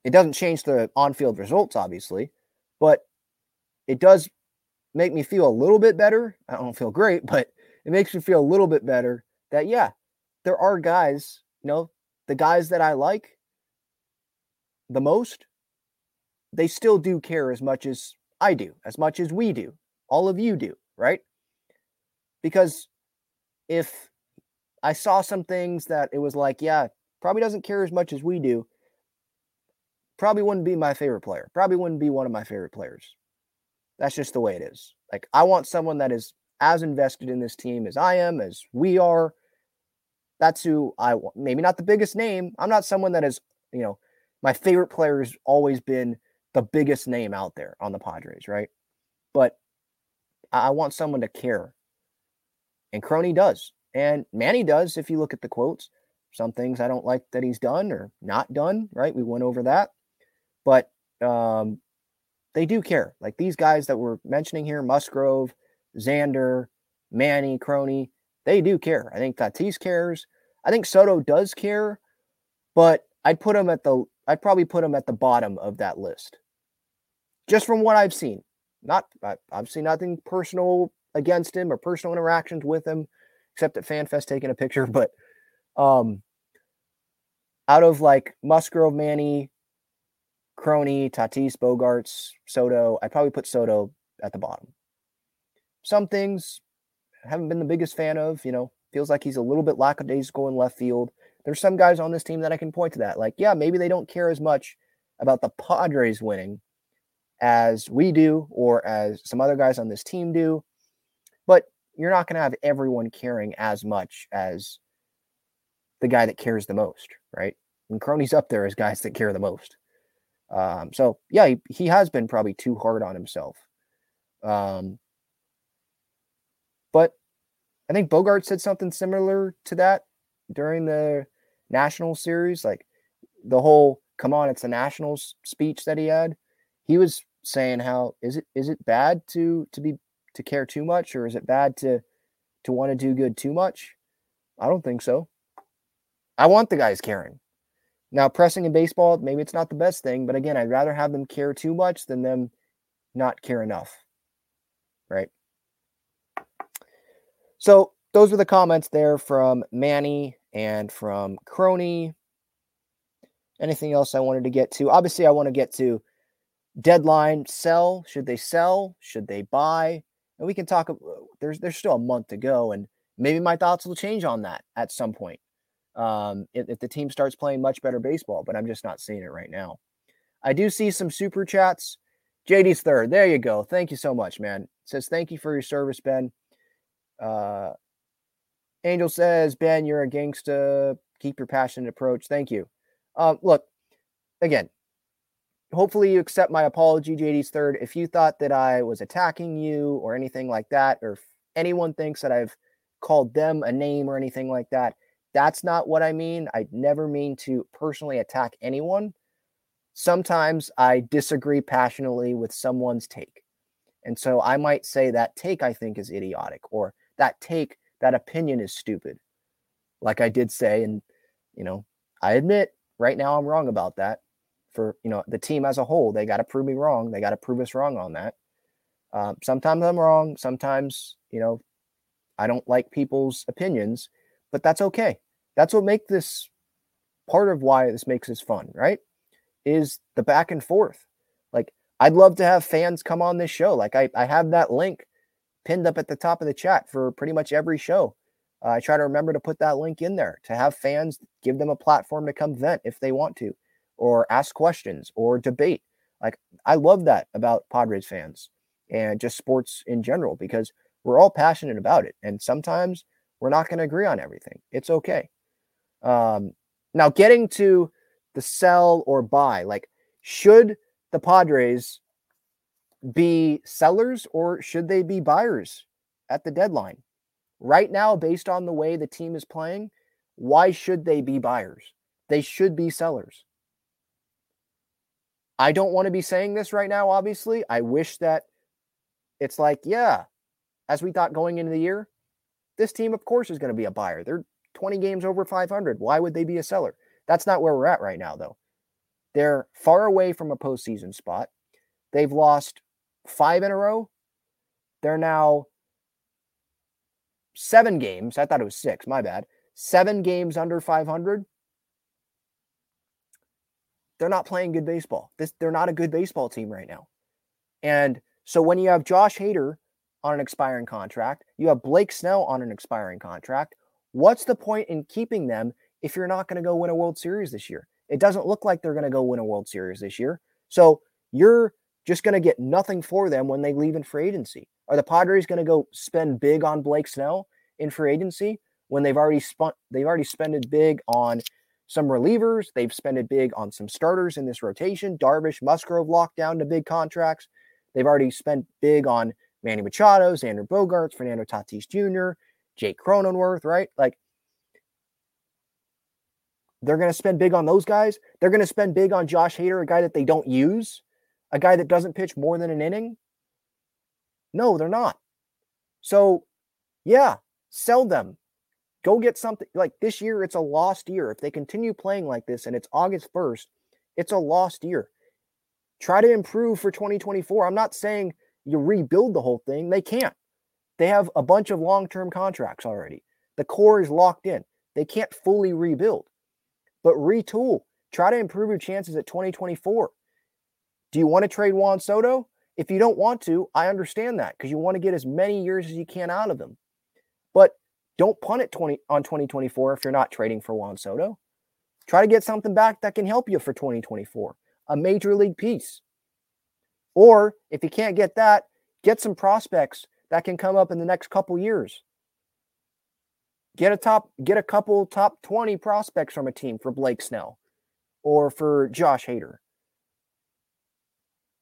it doesn't change the on field results, obviously, but it does make me feel a little bit better. I don't feel great, (laughs) but it makes me feel a little bit better that, yeah, there are guys, you know, the guys that I like the most, they still do care as much as I do, as much as we do, all of you do, right? Because if I saw some things that it was like, yeah, probably doesn't care as much as we do. Probably wouldn't be my favorite player. Probably wouldn't be one of my favorite players. That's just the way it is. Like, I want someone that is as invested in this team as I am, as we are. That's who I want. Maybe not the biggest name. I'm not someone that is, you know, my favorite player has always been the biggest name out there on the Padres, right? But I want someone to care. And Crony does. And Manny does, if you look at the quotes. Some things I don't like that he's done or not done, right? We went over that. But um, they do care. Like these guys that we're mentioning here, Musgrove, Xander, Manny, Crony, they do care. I think Tatis cares. I think Soto does care, but I'd put him at the I'd probably put him at the bottom of that list. Just from what I've seen. Not I've seen nothing personal against him or personal interactions with him, except at FanFest taking a picture. (laughs) But um out of like Musgrove, Manny, Crony, Tatis, Bogaerts, Soto, I'd probably put Soto at the bottom. Some things I haven't been the biggest fan of, you know, feels like he's a little bit lackadaisical in left field. There's some guys on this team that I can point to that. Like, yeah, maybe they don't care as much about the Padres winning as we do or as some other guys on this team do. But you're not going to have everyone caring as much as the guy that cares the most, right? And Crony's up there as guys that care the most. Um, so yeah, he, he has been probably too hard on himself. Um, but I think Bogart said something similar to that during the national series, like the whole "come on, it's the Nationals" speech that he had. He was saying how is it is it bad to to be to care too much, or is it bad to to want to do good too much? I don't think so. I want the guys caring. Now, pressing in baseball, maybe it's not the best thing, but again, I'd rather have them care too much than them not care enough. Right. So, those were the comments there from Manny and from Crony. Anything else I wanted to get to? Obviously, I want to get to deadline sell. Should they sell? Should they buy? And we can talk. Uh, there's there's still a month to go, and maybe my thoughts will change on that at some point um, if, if the team starts playing much better baseball, but I'm just not seeing it right now. I do see some super chats. JD's third. There you go. Thank you so much, man. Says thank you for your service, Ben. Uh, Angel says, Ben, you're a gangsta. Keep your passionate approach. Thank you. Um, look, again, hopefully you accept my apology, JD's third. If you thought that I was attacking you or anything like that, or if anyone thinks that I've called them a name or anything like that, that's not what I mean. I never mean to personally attack anyone. Sometimes I disagree passionately with someone's take. And so I might say that take I think is idiotic or that take, that opinion is stupid. Like I did say, and, you know, I admit right now I'm wrong about that. For, you know, the team as a whole, they got to prove me wrong. They got to prove us wrong on that. Um, sometimes I'm wrong. Sometimes, you know, I don't like people's opinions, but that's okay. That's what makes this part of why this makes this fun, right? Is the back and forth. Like, I'd love to have fans come on this show. Like, I, I have that link pinned up at the top of the chat for pretty much every show. Uh, I try to remember to put that link in there to have fans give them a platform to come vent if they want to, or ask questions or debate. Like, I love that about Padres fans and just sports in general because we're all passionate about it. And sometimes we're not going to agree on everything. It's okay. Um, now, getting to the sell or buy, like, should the Padres be sellers or should they be buyers at the deadline? Right now, based on the way the team is playing, why should they be buyers? They should be sellers. I don't want to be saying this right now, obviously. I wish that it's like, yeah, as we thought going into the year, this team, of course, is going to be a buyer. They're 20 games over 500. Why would they be a seller? That's not where we're at right now, though. They're far away from a postseason spot. They've lost five in a row. They're now seven games. I thought it was six. My bad. Seven games under 500. They're not playing good baseball. This, they're not a good baseball team right now. And so when you have Josh Hader on an expiring contract, you have Blake Snell on an expiring contract, What's the point in keeping them if you're not going to go win a World Series this year? It doesn't look like they're going to go win a World Series this year. So you're just going to get nothing for them when they leave in free agency. Are the Padres going to go spend big on Blake Snell in free agency when they've already spent they've already spent it big on some relievers, they've spent it big on some starters in this rotation. Darvish, Musgrove locked down to big contracts. They've already spent big on Manny Machado, Xander Bogaerts, Fernando Tatis Jr., Jake Cronenworth, right? Like they're going to spend big on those guys. They're going to spend big on Josh Hader, a guy that they don't use, a guy that doesn't pitch more than an inning. No, they're not. So, yeah, sell them. Go get something like this year. It's a lost year. If they continue playing like this and it's August 1st, it's a lost year. Try to improve for 2024. I'm not saying you rebuild the whole thing. They can't. They have a bunch of long term contracts already. The core is locked in. They can't fully rebuild but retool. Try to improve your chances at 2024. Do you want to trade Juan Soto? If you don't want to, I understand that because you want to get as many years as you can out of them. But don't punt it 20 on 2024 if you're not trading for Juan Soto. Try to get something back that can help you for 2024, a major league piece. Or if you can't get that, get some prospects that can come up in the next couple years. Get a top, get a couple top 20 prospects from a team for Blake Snell or for Josh Hader.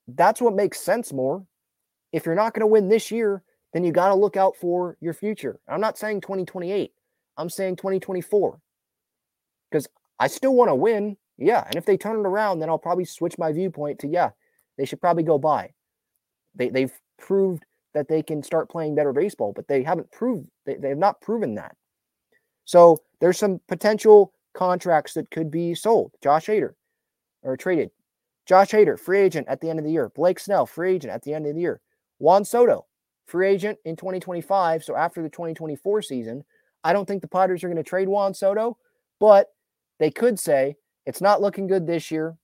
That's what makes sense more. If you're not going to win this year, then you got to look out for your future. I'm not saying 2028. I'm saying 2024. Because I still want to win. Yeah. And if they turn it around, then I'll probably switch my viewpoint to, yeah, they should probably go buy. They, they've proved that they can start playing better baseball, but they haven't proved, they, they have not proven that. So there's some potential contracts that could be sold. Josh Hader or traded. Josh Hader, free agent at the end of the year. Blake Snell, free agent at the end of the year. Juan Soto, free agent in 2025. So after the 2024 season, I don't think the Padres are going to trade Juan Soto, but they could say it's not looking good this year.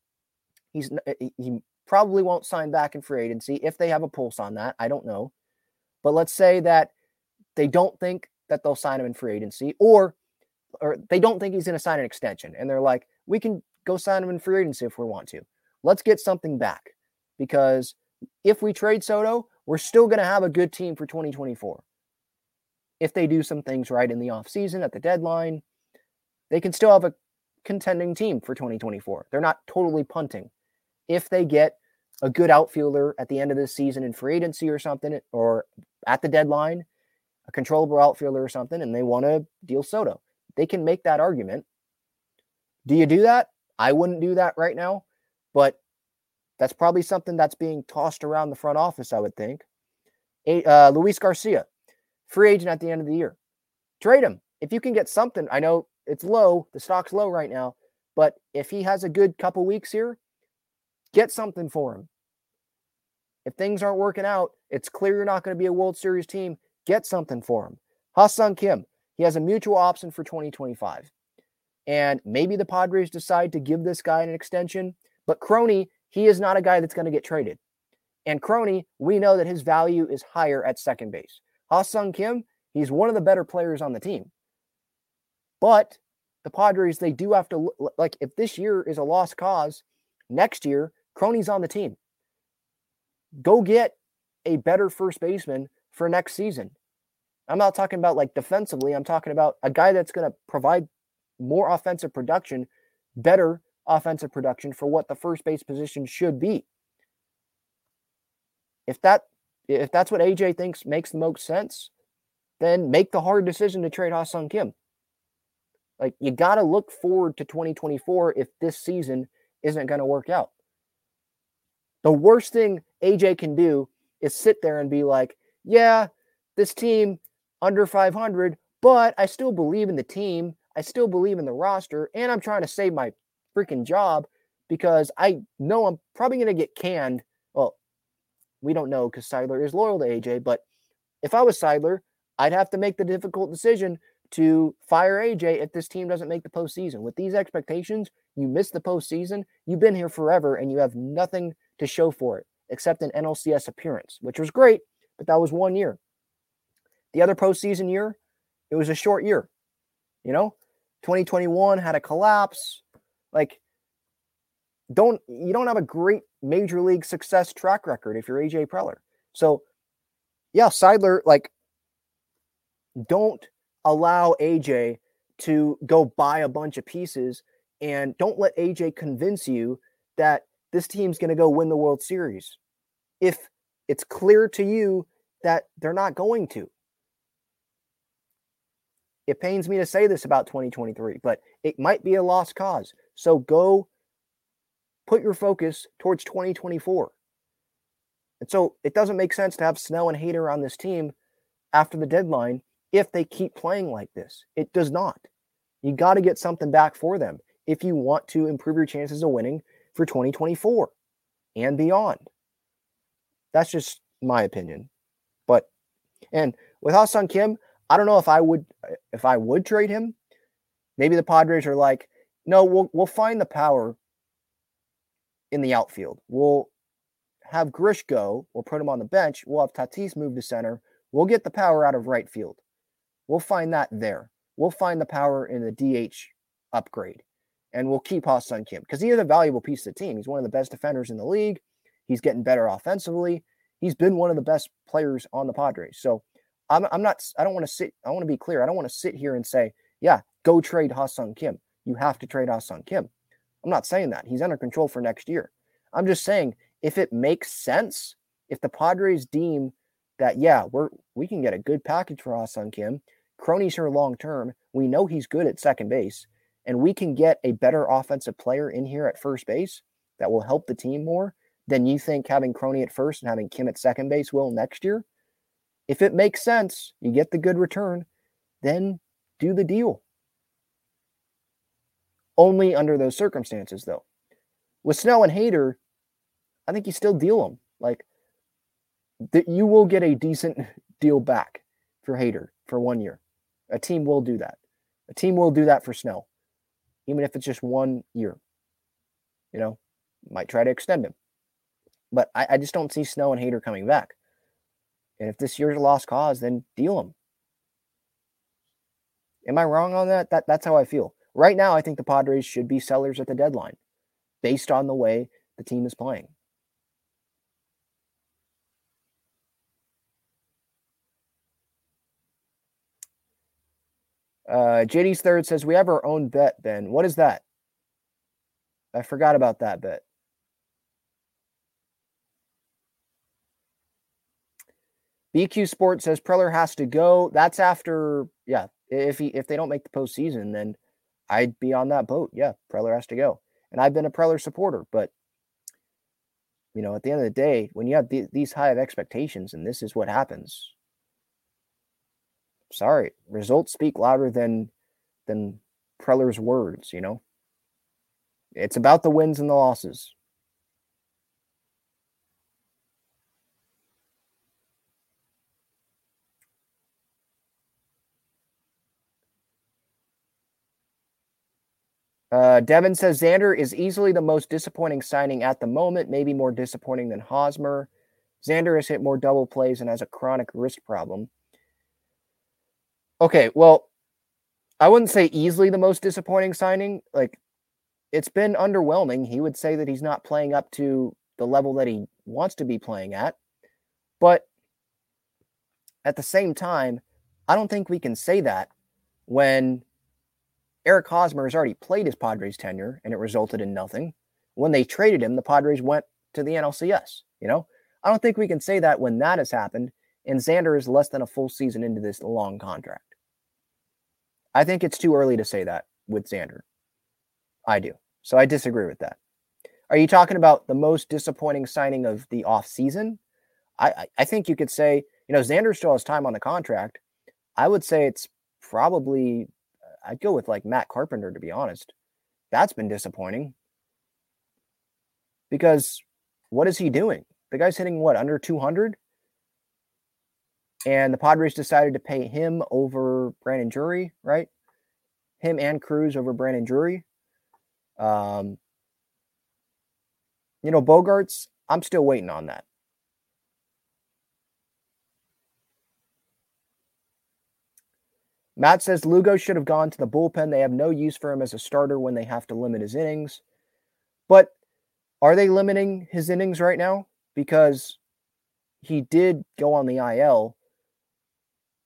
He's he probably won't sign back in free agency if they have a pulse on that. I don't know. But let's say that they don't think that they'll sign him in free agency, or or they don't think he's going to sign an extension, and they're like, we can go sign him in free agency if we want to. Let's get something back because if we trade Soto, we're still going to have a good team for 2024. If they do some things right in the offseason at the deadline, they can still have a contending team for 2024. They're not totally punting. If they get a good outfielder at the end of the season in free agency or something, or at the deadline, a controllable outfielder or something, and they want to deal Soto. They can make that argument. Do you do that? I wouldn't do that right now, but that's probably something that's being tossed around the front office, I would think. Uh, Luis Garcia, free agent at the end of the year. Trade him. If you can get something, I know it's low, the stock's low right now, but if he has a good couple weeks here, get something for him. If things aren't working out, it's clear you're not going to be a World Series team. Get something for him. Ha-Seong Kim, he has a mutual option for 2025. And maybe the Padres decide to give this guy an extension, but Crony, he is not a guy that's going to get traded. And Crony, we know that his value is higher at second base. Ha-Seong Kim, he's one of the better players on the team. But the Padres, they do have to, like, if this year is a lost cause, next year, Crony's on the team. Go get a better first baseman for next season. I'm not talking about like defensively. I'm talking about a guy that's going to provide more offensive production, better offensive production for what the first base position should be. If that if that's what AJ thinks makes the most sense, then make the hard decision to trade Ha-Seong Kim. Like you got to look forward to 2024 if this season isn't going to work out. The worst thing AJ can do is sit there and be like, yeah, this team under 500, but I still believe in the team. I still believe in the roster, and I'm trying to save my freaking job because I know I'm probably going to get canned. Well, we don't know because Seidler is loyal to AJ, but if I was Seidler, I'd have to make the difficult decision to fire AJ if this team doesn't make the postseason. With these expectations, you miss the postseason, you've been here forever, and you have nothing to show for it except an NLCS appearance, which was great, but that was one year. The other postseason year, it was a short year. You know, 2021 had a collapse. Like, don't you don't have a great major league success track record if you're AJ Preller. So, yeah, Seidler, like, don't allow AJ to go buy a bunch of pieces and don't let AJ convince you that this team's going to go win the World Series. If it's clear to you that they're not going to. It pains me to say this about 2023, but it might be a lost cause. So go put your focus towards 2024. And so it doesn't make sense to have Snell and Hader on this team after the deadline if they keep playing like this. It does not. You got to get something back for them if you want to improve your chances of winning for 2024 and beyond. That's just my opinion. But and with Ha-Seong Kim, I don't know if I would if I would trade him. Maybe the Padres are like, no, we'll we'll find the power in the outfield. We'll have Grish go. We'll put him on the bench. We'll have Tatis move to center. We'll get the power out of right field. We'll find that there. We'll find the power in the DH upgrade. And we'll keep Ha-Seong Kim because he is a valuable piece of the team. He's one of the best defenders in the league. He's getting better offensively. He's been one of the best players on the Padres. So I'm, I'm not, I don't want to sit, I want to be clear. I don't want to sit here and say, yeah, go trade Ha-Seong Kim. You have to trade Ha-Seong Kim. I'm not saying that. He's under control for next year. I'm just saying if it makes sense, if the Padres deem that, yeah, we're we can get a good package for Ha-Seong Kim, Crony's here long term. We know he's good at second base, and we can get a better offensive player in here at first base that will help the team more than you think having Crony at first and having Kim at second base will next year. If it makes sense, you get the good return, then do the deal. Only under those circumstances, though. With Snell and Hader, I think you still deal them. Like that, you will get a decent (laughs) deal back for Hader for one year. A team will do that. A team will do that for Snell, even if it's just one year. You know, might try to extend him. But I, I just don't see Snell and Hader coming back. And if this year's a lost cause, then deal them. Am I wrong on that? That that's how I feel. Right now, I think the Padres should be sellers at the deadline based on the way the team is playing. Uh, JD's third says, We have our own bet, Ben. What is that? I forgot about that bet. BQ Sports says Preller has to go. That's after, yeah. If he if they don't make the postseason, then I'd be on that boat. Yeah, Preller has to go. And I've been a Preller supporter, but you know, at the end of the day, when you have the, these high of expectations, and this is what happens. Sorry, results speak louder than than Preller's words. You know, it's about the wins and the losses. Uh, Devin says Xander is easily the most disappointing signing at the moment, maybe more disappointing than Hosmer. Xander has hit more double plays and has a chronic wrist problem. Okay, well, I wouldn't say easily the most disappointing signing. Like, it's been underwhelming. He would say that he's not playing up to the level that he wants to be playing at. But at the same time, I don't think we can say that when Eric Hosmer has already played his Padres tenure and it resulted in nothing. When they traded him, the Padres went to the NLCS. You know, I don't think we can say that when that has happened and Xander is less than a full season into this long contract. I think it's too early to say that with Xander. I do. So I disagree with that. Are you talking about the most disappointing signing of the offseason? I, I think you could say, you know, Xander still has time on the contract. I would say it's probably I'd go with like Matt Carpenter, to be honest. That's been disappointing. Because what is he doing? The guy's hitting what, under 200? And the Padres decided to pay him over Brandon Drury, right? Him and Cruz over Brandon Drury. Um, you know, Bogaerts, I'm still waiting on that. Matt says Lugo should have gone to the bullpen. They have no use for him as a starter when they have to limit his innings. But are they limiting his innings right now? Because he did go on the IL.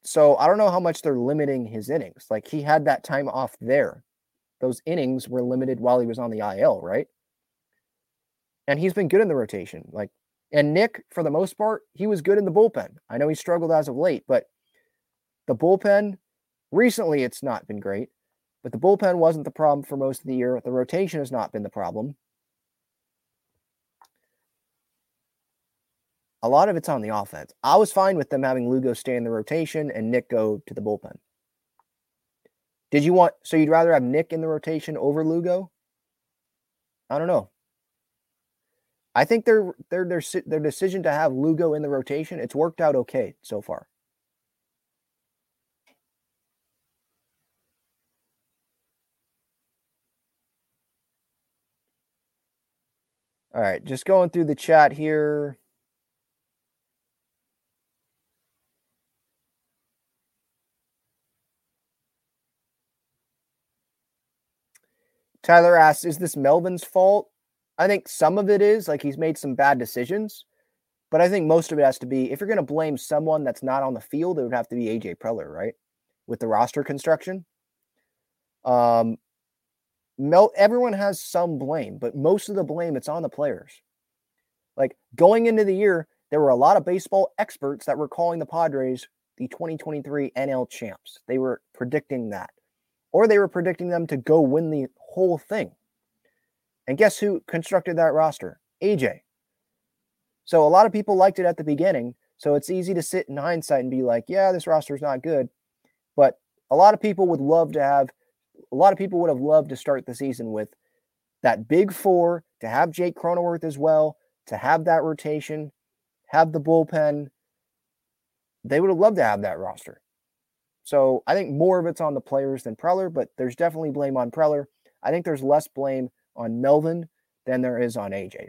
So I don't know how much they're limiting his innings. Like he had that time off there. Those innings were limited while he was on the IL, right? And he's been good in the rotation. Like, and Nick, for the most part, he was good in the bullpen. I know he struggled as of late, but the bullpen recently it's not been great. But the bullpen wasn't the problem for most of the year. The rotation has not been the problem. A lot of it's on the offense. I was fine with them having Lugo stay in the rotation and Nick go to the bullpen. Did you want so you'd rather have Nick in the rotation over Lugo? I don't know. I think their their their their decision to have Lugo in the rotation, it's worked out okay so far. All right, just going through the chat here. Tyler asks, is this Melvin's fault? I think some of it is like he's made some bad decisions, but I think most of it has to be if you're going to blame someone that's not on the field, it would have to be AJ Preller, right? With the roster construction. Um, Mel, everyone has some blame, but most of the blame it's on the players. Like going into the year, there were a lot of baseball experts that were calling the Padres the 2023 NL champs. They were predicting that, or they were predicting them to go win the whole thing. And guess who constructed that roster? AJ. So a lot of people liked it at the beginning. So it's easy to sit in hindsight and be like, yeah, this roster is not good. But a lot of people would love to have, a lot of people would have loved to start the season with that big four, to have Jake Cronenworth as well, to have that rotation, have the bullpen. They would have loved to have that roster. So I think more of it's on the players than Preller, but there's definitely blame on Preller. I think there's less blame on Melvin than there is on AJ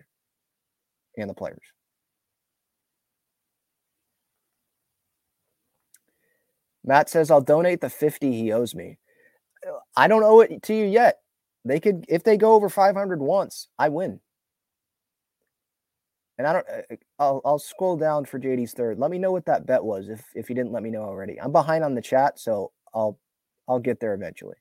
and the players. Matt says, I'll donate the 50 he owes me. I don't owe it to you yet. They could, if they go over 500 once, I win. And I don't, uh, uh, I'll, I'll scroll down for JD's third. Let me know what that bet was if, if you didn't let me know already. I'm behind on the chat, so I'll, I'll get there eventually.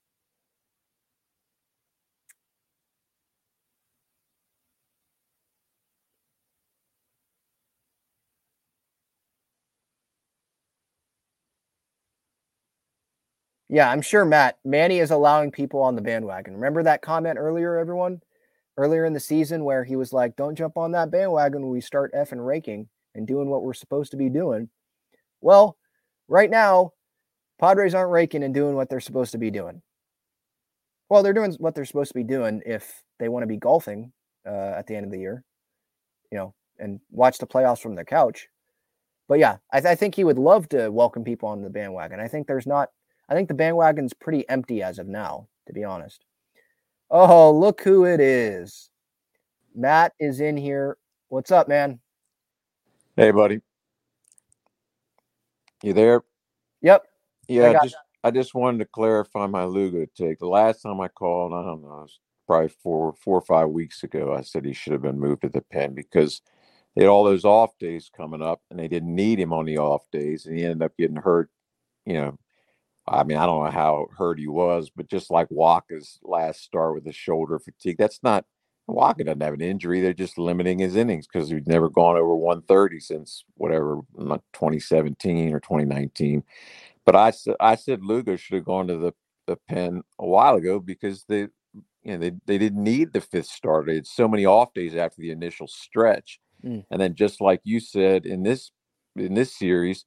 Yeah, I'm sure Matt Manny is allowing people on the bandwagon. Remember that comment earlier, everyone? Earlier in the season where he was like, "Don't jump on that bandwagon when we start effing raking and doing what we're supposed to be doing." Well, right now, Padres aren't raking and doing what they're supposed to be doing. Well, they're doing what they're supposed to be doing if they want to be golfing uh, at the end of the year, you know, and watch the playoffs from their couch. But yeah, I, th- I think he would love to welcome people on the bandwagon. I think there's not I think the bandwagon's pretty empty as of now, to be honest. Oh, look who it is. Matt is in here. What's up, man? Hey, buddy. You there? Yep. Yeah, I just I just wanted to clarify my Lugo take. The last time I called, I don't know, it was probably four four or five weeks ago. I said he should have been moved to the pen because they had all those off days coming up, and they didn't need him on the off days, and he ended up getting hurt. You know, I mean, I don't know how hurt he was, but just like Wacha's last start with the shoulder fatigue, that's not Wacha doesn't have an injury. They're just limiting his innings because he's never gone over 130 since whatever 2017 or 2019. But I said I said Lugo should have gone to the, the pen a while ago because they you know they, they didn't need the fifth starter. It's so many off days after the initial stretch. Mm. And then just like you said in this in this series,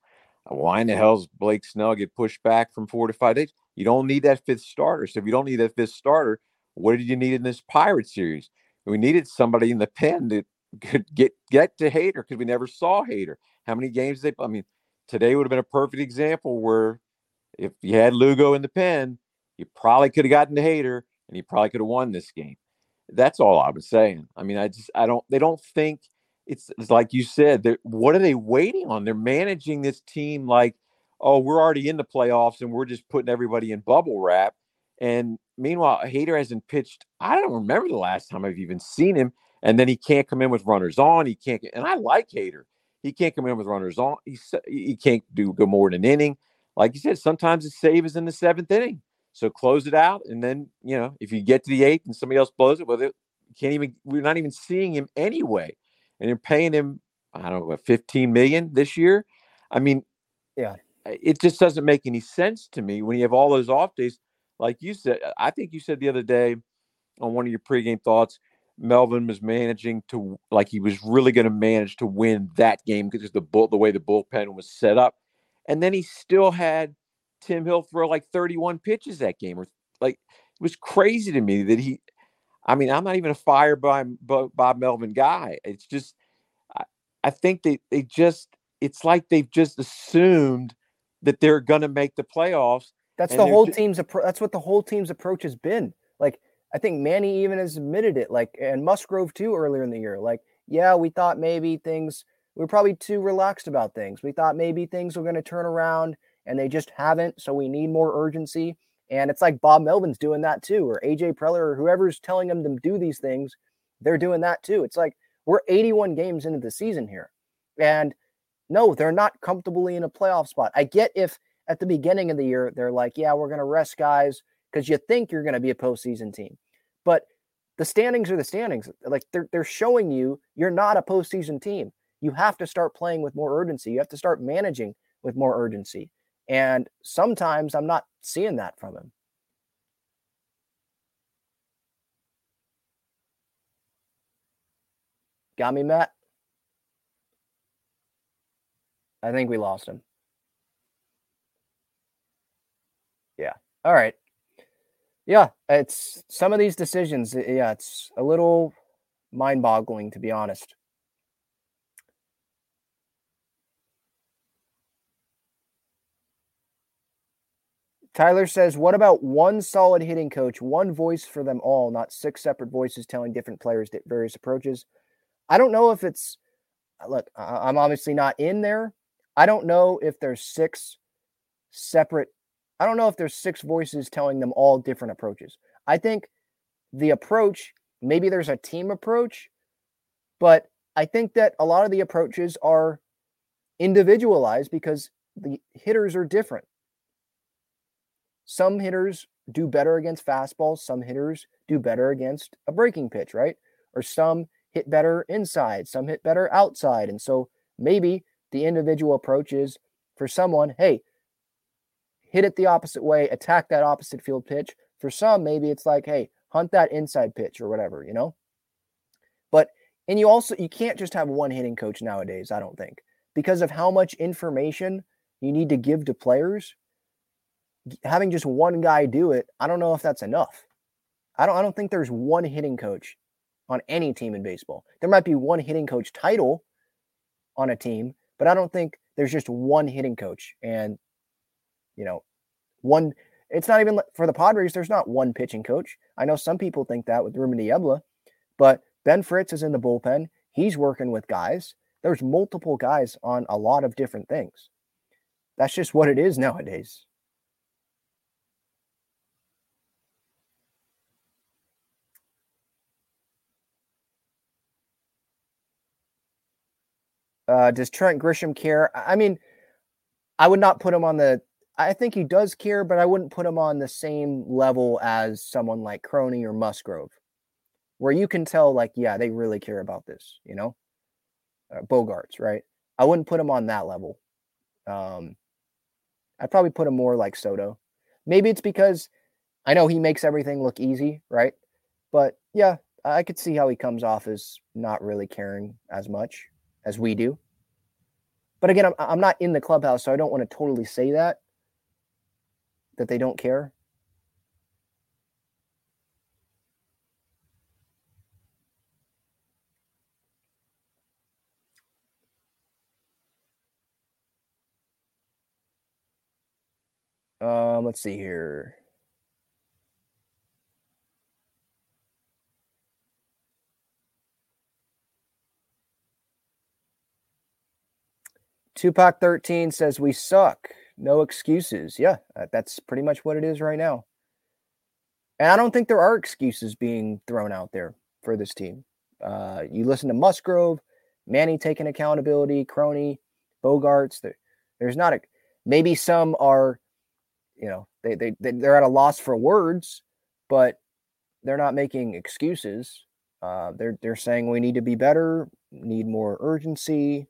why in the hell's Blake Snell get pushed back from four to five days? You don't need that fifth starter. So if you don't need that fifth starter, what did you need in this Pirate series? We needed somebody in the pen that could get get to Hader because we never saw Hader. How many games they? I mean, today would have been a perfect example where if you had Lugo in the pen, you probably could have gotten to Hader and you probably could have won this game. That's all I was saying. I mean, I just I don't. They don't think it's, it's like you said, what are they waiting on? They're managing this team like, oh, we're already in the playoffs and we're just putting everybody in bubble wrap. And meanwhile, Hader hasn't pitched. I don't remember the last time I've even seen him. And then he can't come in with runners on. He can't. Get, and I like Hader. He can't come in with runners on. He he can't do go more than an inning. Like you said, sometimes the save is in the seventh inning. So close it out, and then you know if you get to the eighth and somebody else blows it, well, they can't even. We're not even seeing him anyway, and you're paying him. I don't know, what, 15 million this year. I mean, yeah, it just doesn't make any sense to me when you have all those off days. Like you said, I think you said the other day on one of your pregame thoughts, Melvin was managing to like he was really going to manage to win that game because the bull the way the bullpen was set up, and then he still had Tim Hill throw like 31 pitches that game, or like it was crazy to me that he. I mean, I'm not even a fire by Bob Melvin guy. It's just, I, I think they they just it's like they've just assumed that they're going to make the playoffs. That's the whole just, team's approach. That's what the whole team's approach has been. Like I think Manny even has admitted it. Like and Musgrove too earlier in the year. Like yeah, we thought maybe things we are probably too relaxed about things. We thought maybe things were going to turn around and they just haven't. So we need more urgency. And it's like Bob Melvin's doing that too, or AJ Preller, or whoever's telling them to do these things, they're doing that too. It's like we're 81 games into the season here. And no, they're not comfortably in a playoff spot. I get if at the beginning of the year they're like, yeah, we're going to rest guys because you think you're going to be a postseason team. But the standings are the standings. Like they're, they're showing you you're not a postseason team. You have to start playing with more urgency. You have to start managing with more urgency. And sometimes I'm not seeing that from him. Got me, Matt? I think we lost him. Yeah. All right. Yeah, it's some of these decisions. Yeah, it's a little mind boggling, to be honest. Tyler says, What about one solid hitting coach, one voice for them all, not six separate voices telling different players various approaches? I don't know if it's, uh, look, I'm obviously not in there, I don't know if there's six separate, I don't know if there's six voices telling them all different approaches. I think the approach, maybe there's a team approach, but I think that a lot of the approaches are individualized because the hitters are different. Some hitters do better against fastballs, some hitters do better against a breaking pitch, right? Or some hit better inside, some hit better outside. And so maybe the individual approach is for someone, hey, hit it the opposite way, attack that opposite field pitch. For some, maybe it's like, hey, hunt that inside pitch or whatever, you know? But, and you also, you can't just have one hitting coach nowadays, I don't think, because of how much information you need to give to players. Having just one guy do it, I don't know if that's enough. I don't, I don't think there's one hitting coach on any team in baseball. There might be one hitting coach title on a team, but I don't think there's just one hitting coach. And, you know, one, it's not even for the Padres, there's not one pitching coach. I know some people think that with Ruben Niebla, but Ben Fritz is in the bullpen. He's working with guys. There's multiple guys on a lot of different things. That's just what it is nowadays. Uh, does Trent Grisham care? I mean, I would not put him on the. I think he does care, but I wouldn't put him on the same level as someone like Crony or Musgrove, where you can tell, like, yeah, they really care about this. You know, uh, Bogaerts, right? I wouldn't put him on that level. Um, I'd probably put him more like Soto. Maybe it's because I know he makes everything look easy, right? But yeah, I could see how he comes off as not really caring as much as we do. But again, I'm, I'm not in the clubhouse, so I don't want to totally say that, that they don't care. Um, let's see here. Tupac 13 says we suck. no excuses. Yeah, that's pretty much what it is right now. And I don't think there are excuses being thrown out there for this team. Uh, you listen to Musgrove, Manny taking accountability, Crony, Bogaerts. There, there's not a maybe some are, you know, they they they're at a loss for words, but they're not making excuses. Uh, they're they're saying we need to be better, need more urgency.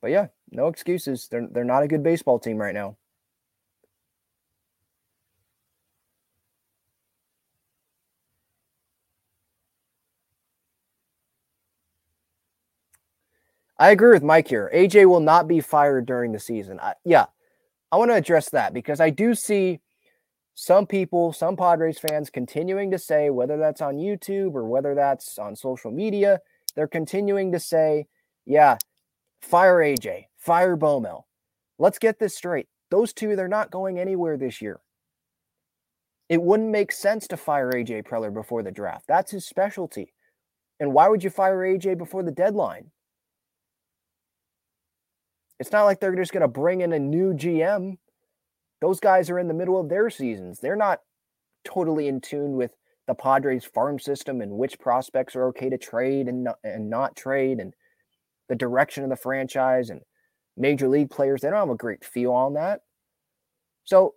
But yeah, no excuses. They're they're not a good baseball team right now. I agree with Mike here. AJ will not be fired during the season. I, yeah, I want to address that because I do see some people, some Padres fans continuing to say, whether that's on YouTube or whether that's on social media, they're continuing to say, yeah, fire AJ, fire Bomel. Let's get this straight. Those two, they're not going anywhere this year. It wouldn't make sense to fire AJ Preller before the draft. That's his specialty. And why would you fire AJ before the deadline? It's not like they're just going to bring in a new GM. Those guys are in the middle of their seasons. They're not totally in tune with the Padres farm system and which prospects are okay to trade and not, and not trade and the direction of the franchise and major league players. They don't have a great feel on that. So,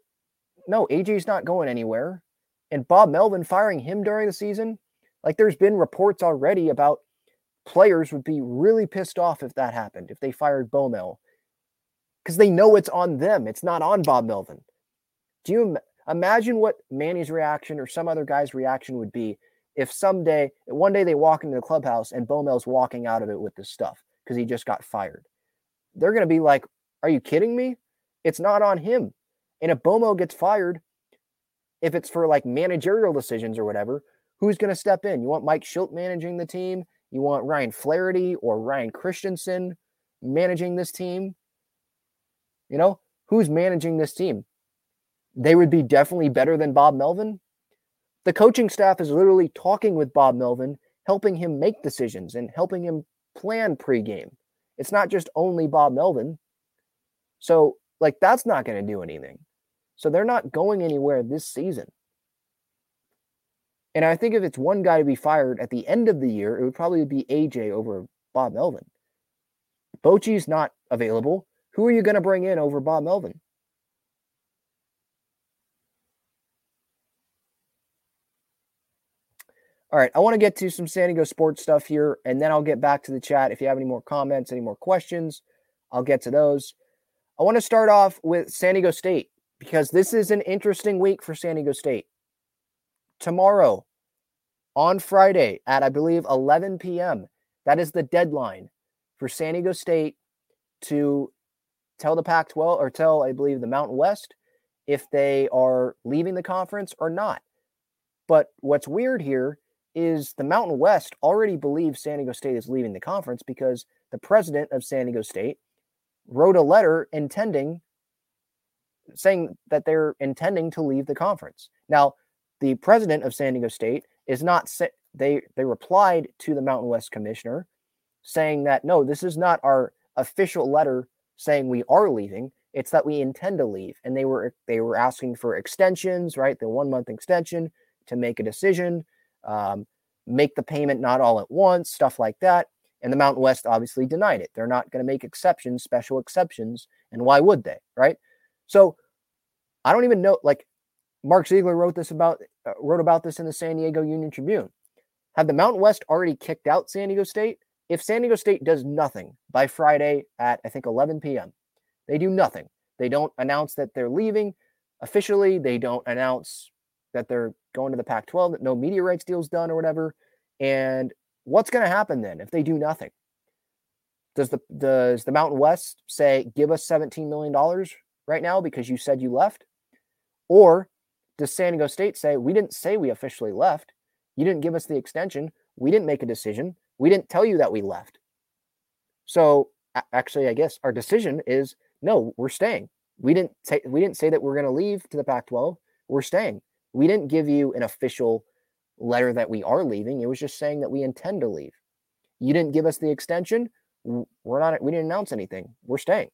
no, AJ's not going anywhere. And Bob Melvin firing him during the season, like there's been reports already about players would be really pissed off if that happened, if they fired Bomel because they know it's on them. It's not on Bob Melvin. Do you imagine what Manny's reaction or some other guy's reaction would be if someday, one day they walk into the clubhouse and Bomel's walking out of it with this stuff because he just got fired? They're going to be like, Are you kidding me? It's not on him. And if Bomo gets fired, if it's for like managerial decisions or whatever, who's going to step in? You want Mike Shildt managing the team? You want Ryan Flaherty or Ryan Christenson managing this team? You know, who's managing this team? They would be definitely better than Bob Melvin. The coaching staff is literally talking with Bob Melvin, helping him make decisions and helping him plan pregame. It's not just only Bob Melvin. So, like, that's not going to do anything. So, they're not going anywhere this season. And I think if it's one guy to be fired at the end of the year, it would probably be AJ over Bob Melvin. Bochy's not available. Who are you going to bring in over Bob Melvin? All right, I want to get to some San Diego sports stuff here, and then I'll get back to the chat. If you have any more comments, any more questions, I'll get to those. I want to start off with San Diego State because this is an interesting week for San Diego State. Tomorrow, on Friday at I believe 11 p.m., that is the deadline for San Diego State to tell the Pac 12 or tell, I believe, the Mountain West if they are leaving the conference or not. But what's weird here is the Mountain West already believes San Diego State is leaving the conference because the president of San Diego State wrote a letter intending saying that they're intending to leave the conference. Now, the president of San Diego State is not they they replied to the Mountain West commissioner saying that no, this is not our official letter saying we are leaving. It's that we intend to leave. And they were they were asking for extensions, right? The one month extension to make a decision, um, make the payment not all at once, stuff like that. And the Mountain West obviously denied it. They're not going to make exceptions, special exceptions. And why would they? Right. So I don't even know. Like Mark Ziegler wrote this about uh, wrote about this in the San Diego Union Tribune. Have the Mountain West already kicked out San Diego State? if San Diego State does nothing by Friday at, I think, 11 p.m., they do nothing. They don't announce that they're leaving officially. They don't announce that they're going to the Pac 12, that no media rights deal's done or whatever. And what's going to happen then if they do nothing? Does the does the Mountain West say give us 17 million dollars right now because you said you left? Or does San Diego State say we didn't say we officially left? You didn't give us the extension. We didn't make a decision. We didn't tell you that we left. So actually, I guess our decision is no, we're staying. We didn't say we didn't say that we're going to leave to the Pac-12. We're staying. We didn't give you an official letter that we are leaving. It was just saying that we intend to leave. You didn't give us the extension. we're not, we didn't announce anything. We're staying.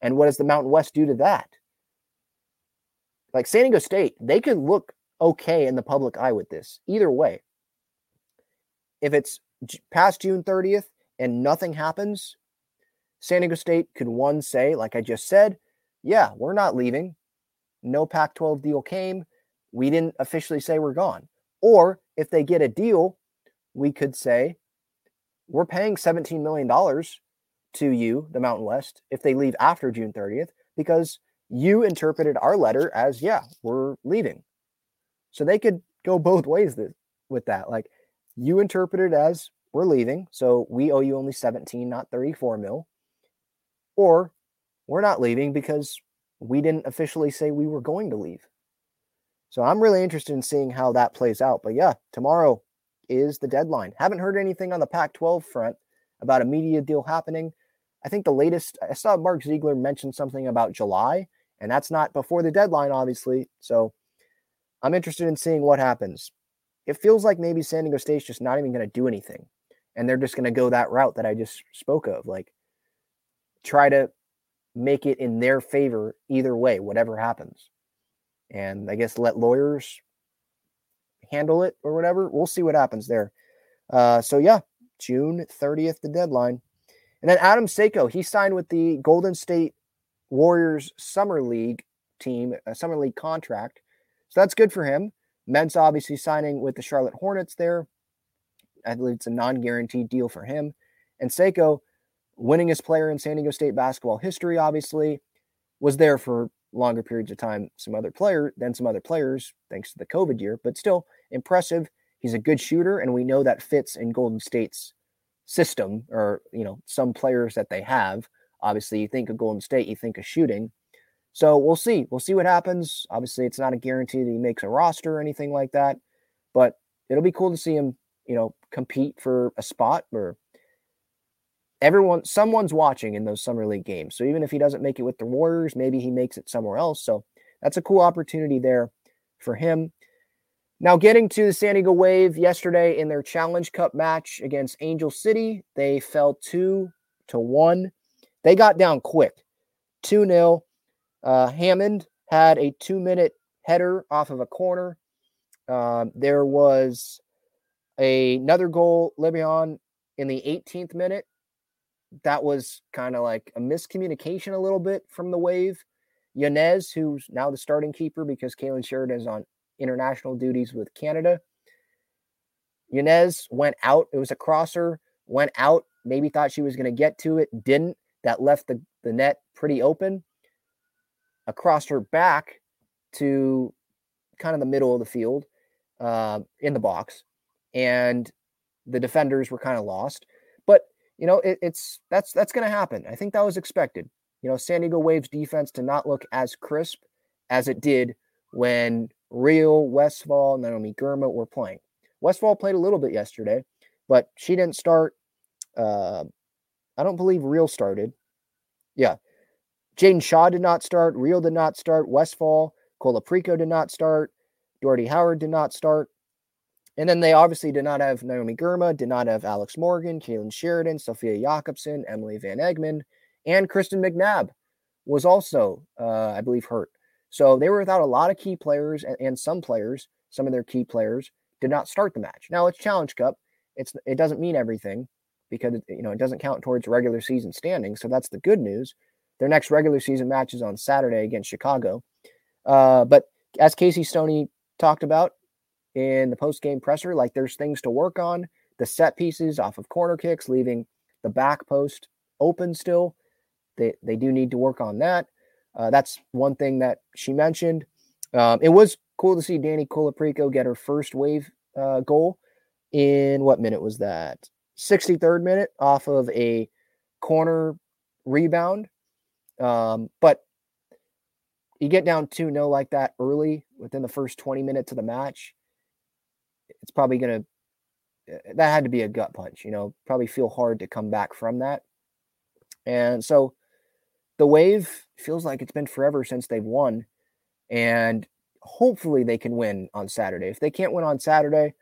And what does the Mountain West do to that? Like San Diego State, they could look okay in the public eye with this. Either way, if it's past June 30th and nothing happens, San Diego State could one say, like I just said, yeah, we're not leaving. No Pac 12 deal came. We didn't officially say we're gone. Or if they get a deal, we could say, we're paying $17 million to you, the Mountain West, if they leave after June 30th, because you interpreted our letter as, yeah, we're leaving. So they could go both ways with that. Like you interpreted as we're leaving, so we owe you only 17, not 34 mil. Or we're not leaving because we didn't officially say we were going to leave. So I'm really interested in seeing how that plays out. But yeah, tomorrow is the deadline. Haven't heard anything on the Pac 12 front about a media deal happening. I think the latest, I saw Mark Ziegler mention something about July, and that's not before the deadline, obviously. So I'm interested in seeing what happens. It feels like maybe San Diego State's just not even going to do anything. And they're just going to go that route that I just spoke of. Like, try to make it in their favor either way, whatever happens. And I guess let lawyers handle it or whatever. We'll see what happens there. Uh, so, yeah, June 30th, the deadline. And then Adam Seiko, he signed with the Golden State Warriors Summer League team, a Summer League contract. So that's good for him. Mens obviously signing with the Charlotte Hornets there. I believe it's a non guaranteed deal for him. And Seiko, winningest player in San Diego State basketball history, obviously, was there for longer periods of time some other player than some other players thanks to the covid year but still impressive. He's a good shooter and we know that fits in golden state's system or you know some players that they have. Obviously you think of golden state you think of shooting. So we'll see. We'll see what happens. Obviously it's not a guarantee that he makes a roster or anything like that but it'll be cool to see him you know compete for a spot or everyone someone's watching in those summer league games. So even if he doesn't make it with the warriors maybe he makes it somewhere else. So that's a cool opportunity there for him. Now getting to the san diego wave yesterday in their challenge cup match against angel city they fell two to one. They got down quick 2-0 uh, hammond had a two minute header off of a corner. Um, there was a, another goal Le Bihan in the 18th minute that was kind of like a miscommunication a little bit from the wave. Yanez, who's now the starting keeper because Kailen Sheridan is on international duties with Canada. Yanez went out. It was a crosser, went out, maybe thought she was going to get to it, didn't. That left the, the net pretty open. Across her back to kind of the middle of the field uh, in the box. And the defenders were kind of lost you know, it, it's that's that's going to happen. I think that was expected. You know, San Diego Waves defense to not look as crisp as it did when Real, Westphal, and Naomi Girma were playing. Westphal played a little bit yesterday, but she didn't start. Uh, I don't believe Real started. Yeah. Jaedyn Shaw did not start. Real did not start. Westphal, Colaprico did not start. Doherty Howard did not start. And then they obviously did not have Naomi Girma, did not have Alex Morgan, Kailen Sheridan, Sofia Jakobsson, Emily Van Egmond, and Kristen McNabb was also, uh, I believe, hurt. So they were without a lot of key players, and, and, some players, some of their key players, did not start the match. Now it's Challenge Cup; it's it doesn't mean everything because you know it doesn't count towards regular season standing. So that's the good news. Their next regular season match is on Saturday against Chicago. Uh, but as Casey Stoney talked about, in the post game presser. Like there's things to work on. The set pieces off of corner kicks, leaving the back post open still. They, they do need to work on that. Uh, that's one thing that she mentioned. Um, it was cool to see Dani Colaprico get her first wave uh, goal in what minute was that? 63rd minute off of a corner rebound. Um, but you get down 2 0 like that early within the first 20 minutes of the match it's probably going to, eh, that had to be a gut punch, you know, probably feel hard to come back from that. And so the wave feels like it's been forever since they've won. And hopefully they can win on Saturday. If they can't win on Saturday,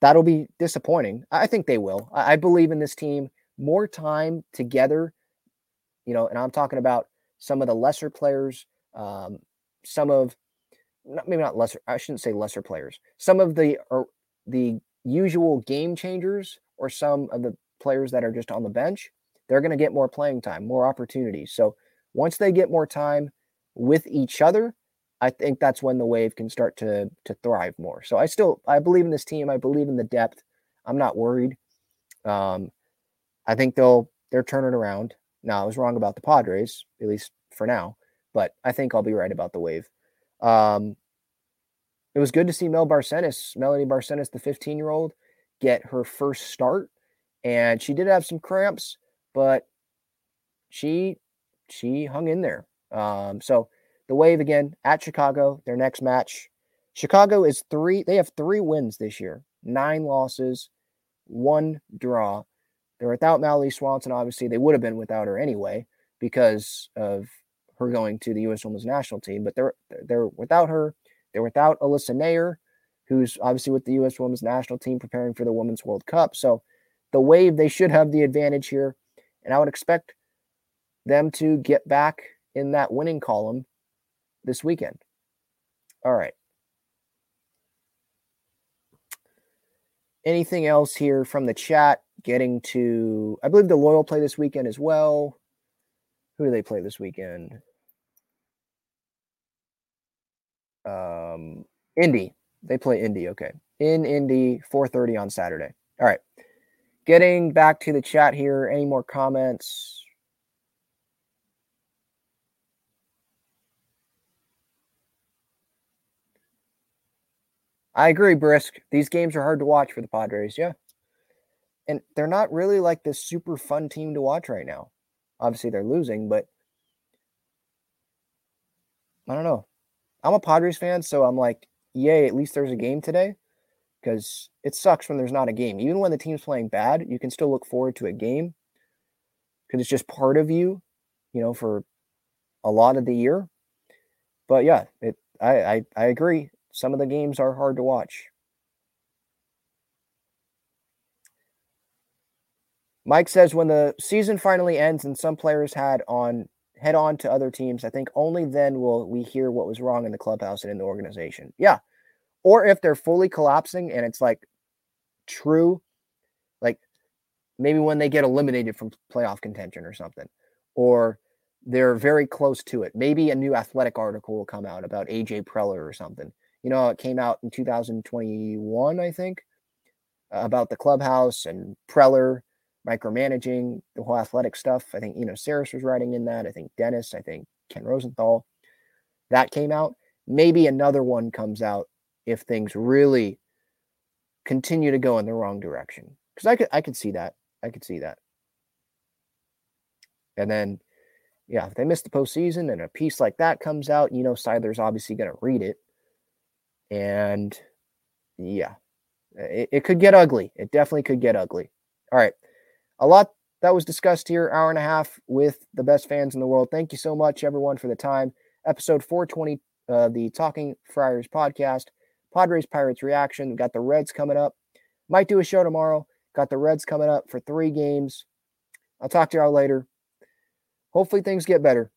that'll be disappointing. I think they will. I believe in this team. more time together, you know, and I'm talking about some of the lesser players, um, some of maybe not lesser, I shouldn't say lesser players, some of the the usual game changers or some of the players that are just on the bench, they're going to get more playing time, more opportunities. So once they get more time with each other, I think that's when the wave can start to to thrive more. So I still I believe in this team. I believe in the depth. I'm not worried. Um, I think they'll they're turning around. Now I was wrong about the Padres, at least for now, but I think I'll be right about the wave. Um, it was good to see Mel Barcenas, Melanie Barcenas, the 15 year old, get her first start, and she did have some cramps, but she she hung in there. Um, so the Wave again at Chicago, their next match. Chicago is three, they have three wins this year, nine losses, one draw. They're without Mallory Swanson. Obviously, they would have been without her anyway because of her going to the U.S. Women's National Team. But they're they're without her. They're without Alyssa Naeher, who's obviously with the U.S. Women's National Team preparing for the Women's World Cup. So the Wave they should have the advantage here, and I would expect them to get back in that winning column this weekend. All right. Anything else here from the chat? Getting to, I believe the Loyal play this weekend as well. Who do they play this weekend? Um, Indy. They play Indy. Okay, in Indy, 4:30 on Saturday. All right. Getting back to the chat here. Any more comments? I agree, Brisk. These games are hard to watch for the Padres. Yeah. And they're not really like this super fun team to watch right now. Obviously, they're losing, but I don't know. I'm a Padres fan, so I'm like, yay, at least there's a game today. Because it sucks when there's not a game. Even when the team's playing bad, you can still look forward to a game because it's just part of you, you know, for a lot of the year. But yeah, it I, I, I agree. Some of the games are hard to watch. Mike says when the season finally ends and some players had on head on to other teams, I think only then will we hear what was wrong in the clubhouse and in the organization. Yeah. Or if they're fully collapsing and it's like true, like maybe when they get eliminated from playoff contention or something, or they're very close to it. Maybe a new athletic article will come out about AJ Preller or something you know, it came out in 2021, I think, about the clubhouse and Preller micromanaging the whole athletic stuff. I think, you know, Saris was writing in that. I think Dennis, I think Ken Rosenthal. That came out. Maybe another one comes out if things really continue to go in the wrong direction. Because I could I could see that. I could see that. And then, yeah, if they miss the postseason and a piece like that comes out, you know, Seidler's obviously going to read it and yeah, it, it could get ugly. It definitely could get ugly. All right. A lot that was discussed here, hour and a half with the best fans in the world. Thank you so much, everyone, for the time. Episode 420, uh, the Talking Friars podcast, Padres Pirates reaction. We got the Reds coming up. Might do a show tomorrow. Got the Reds coming up for three games. I'll talk to y'all later. Hopefully, things get better.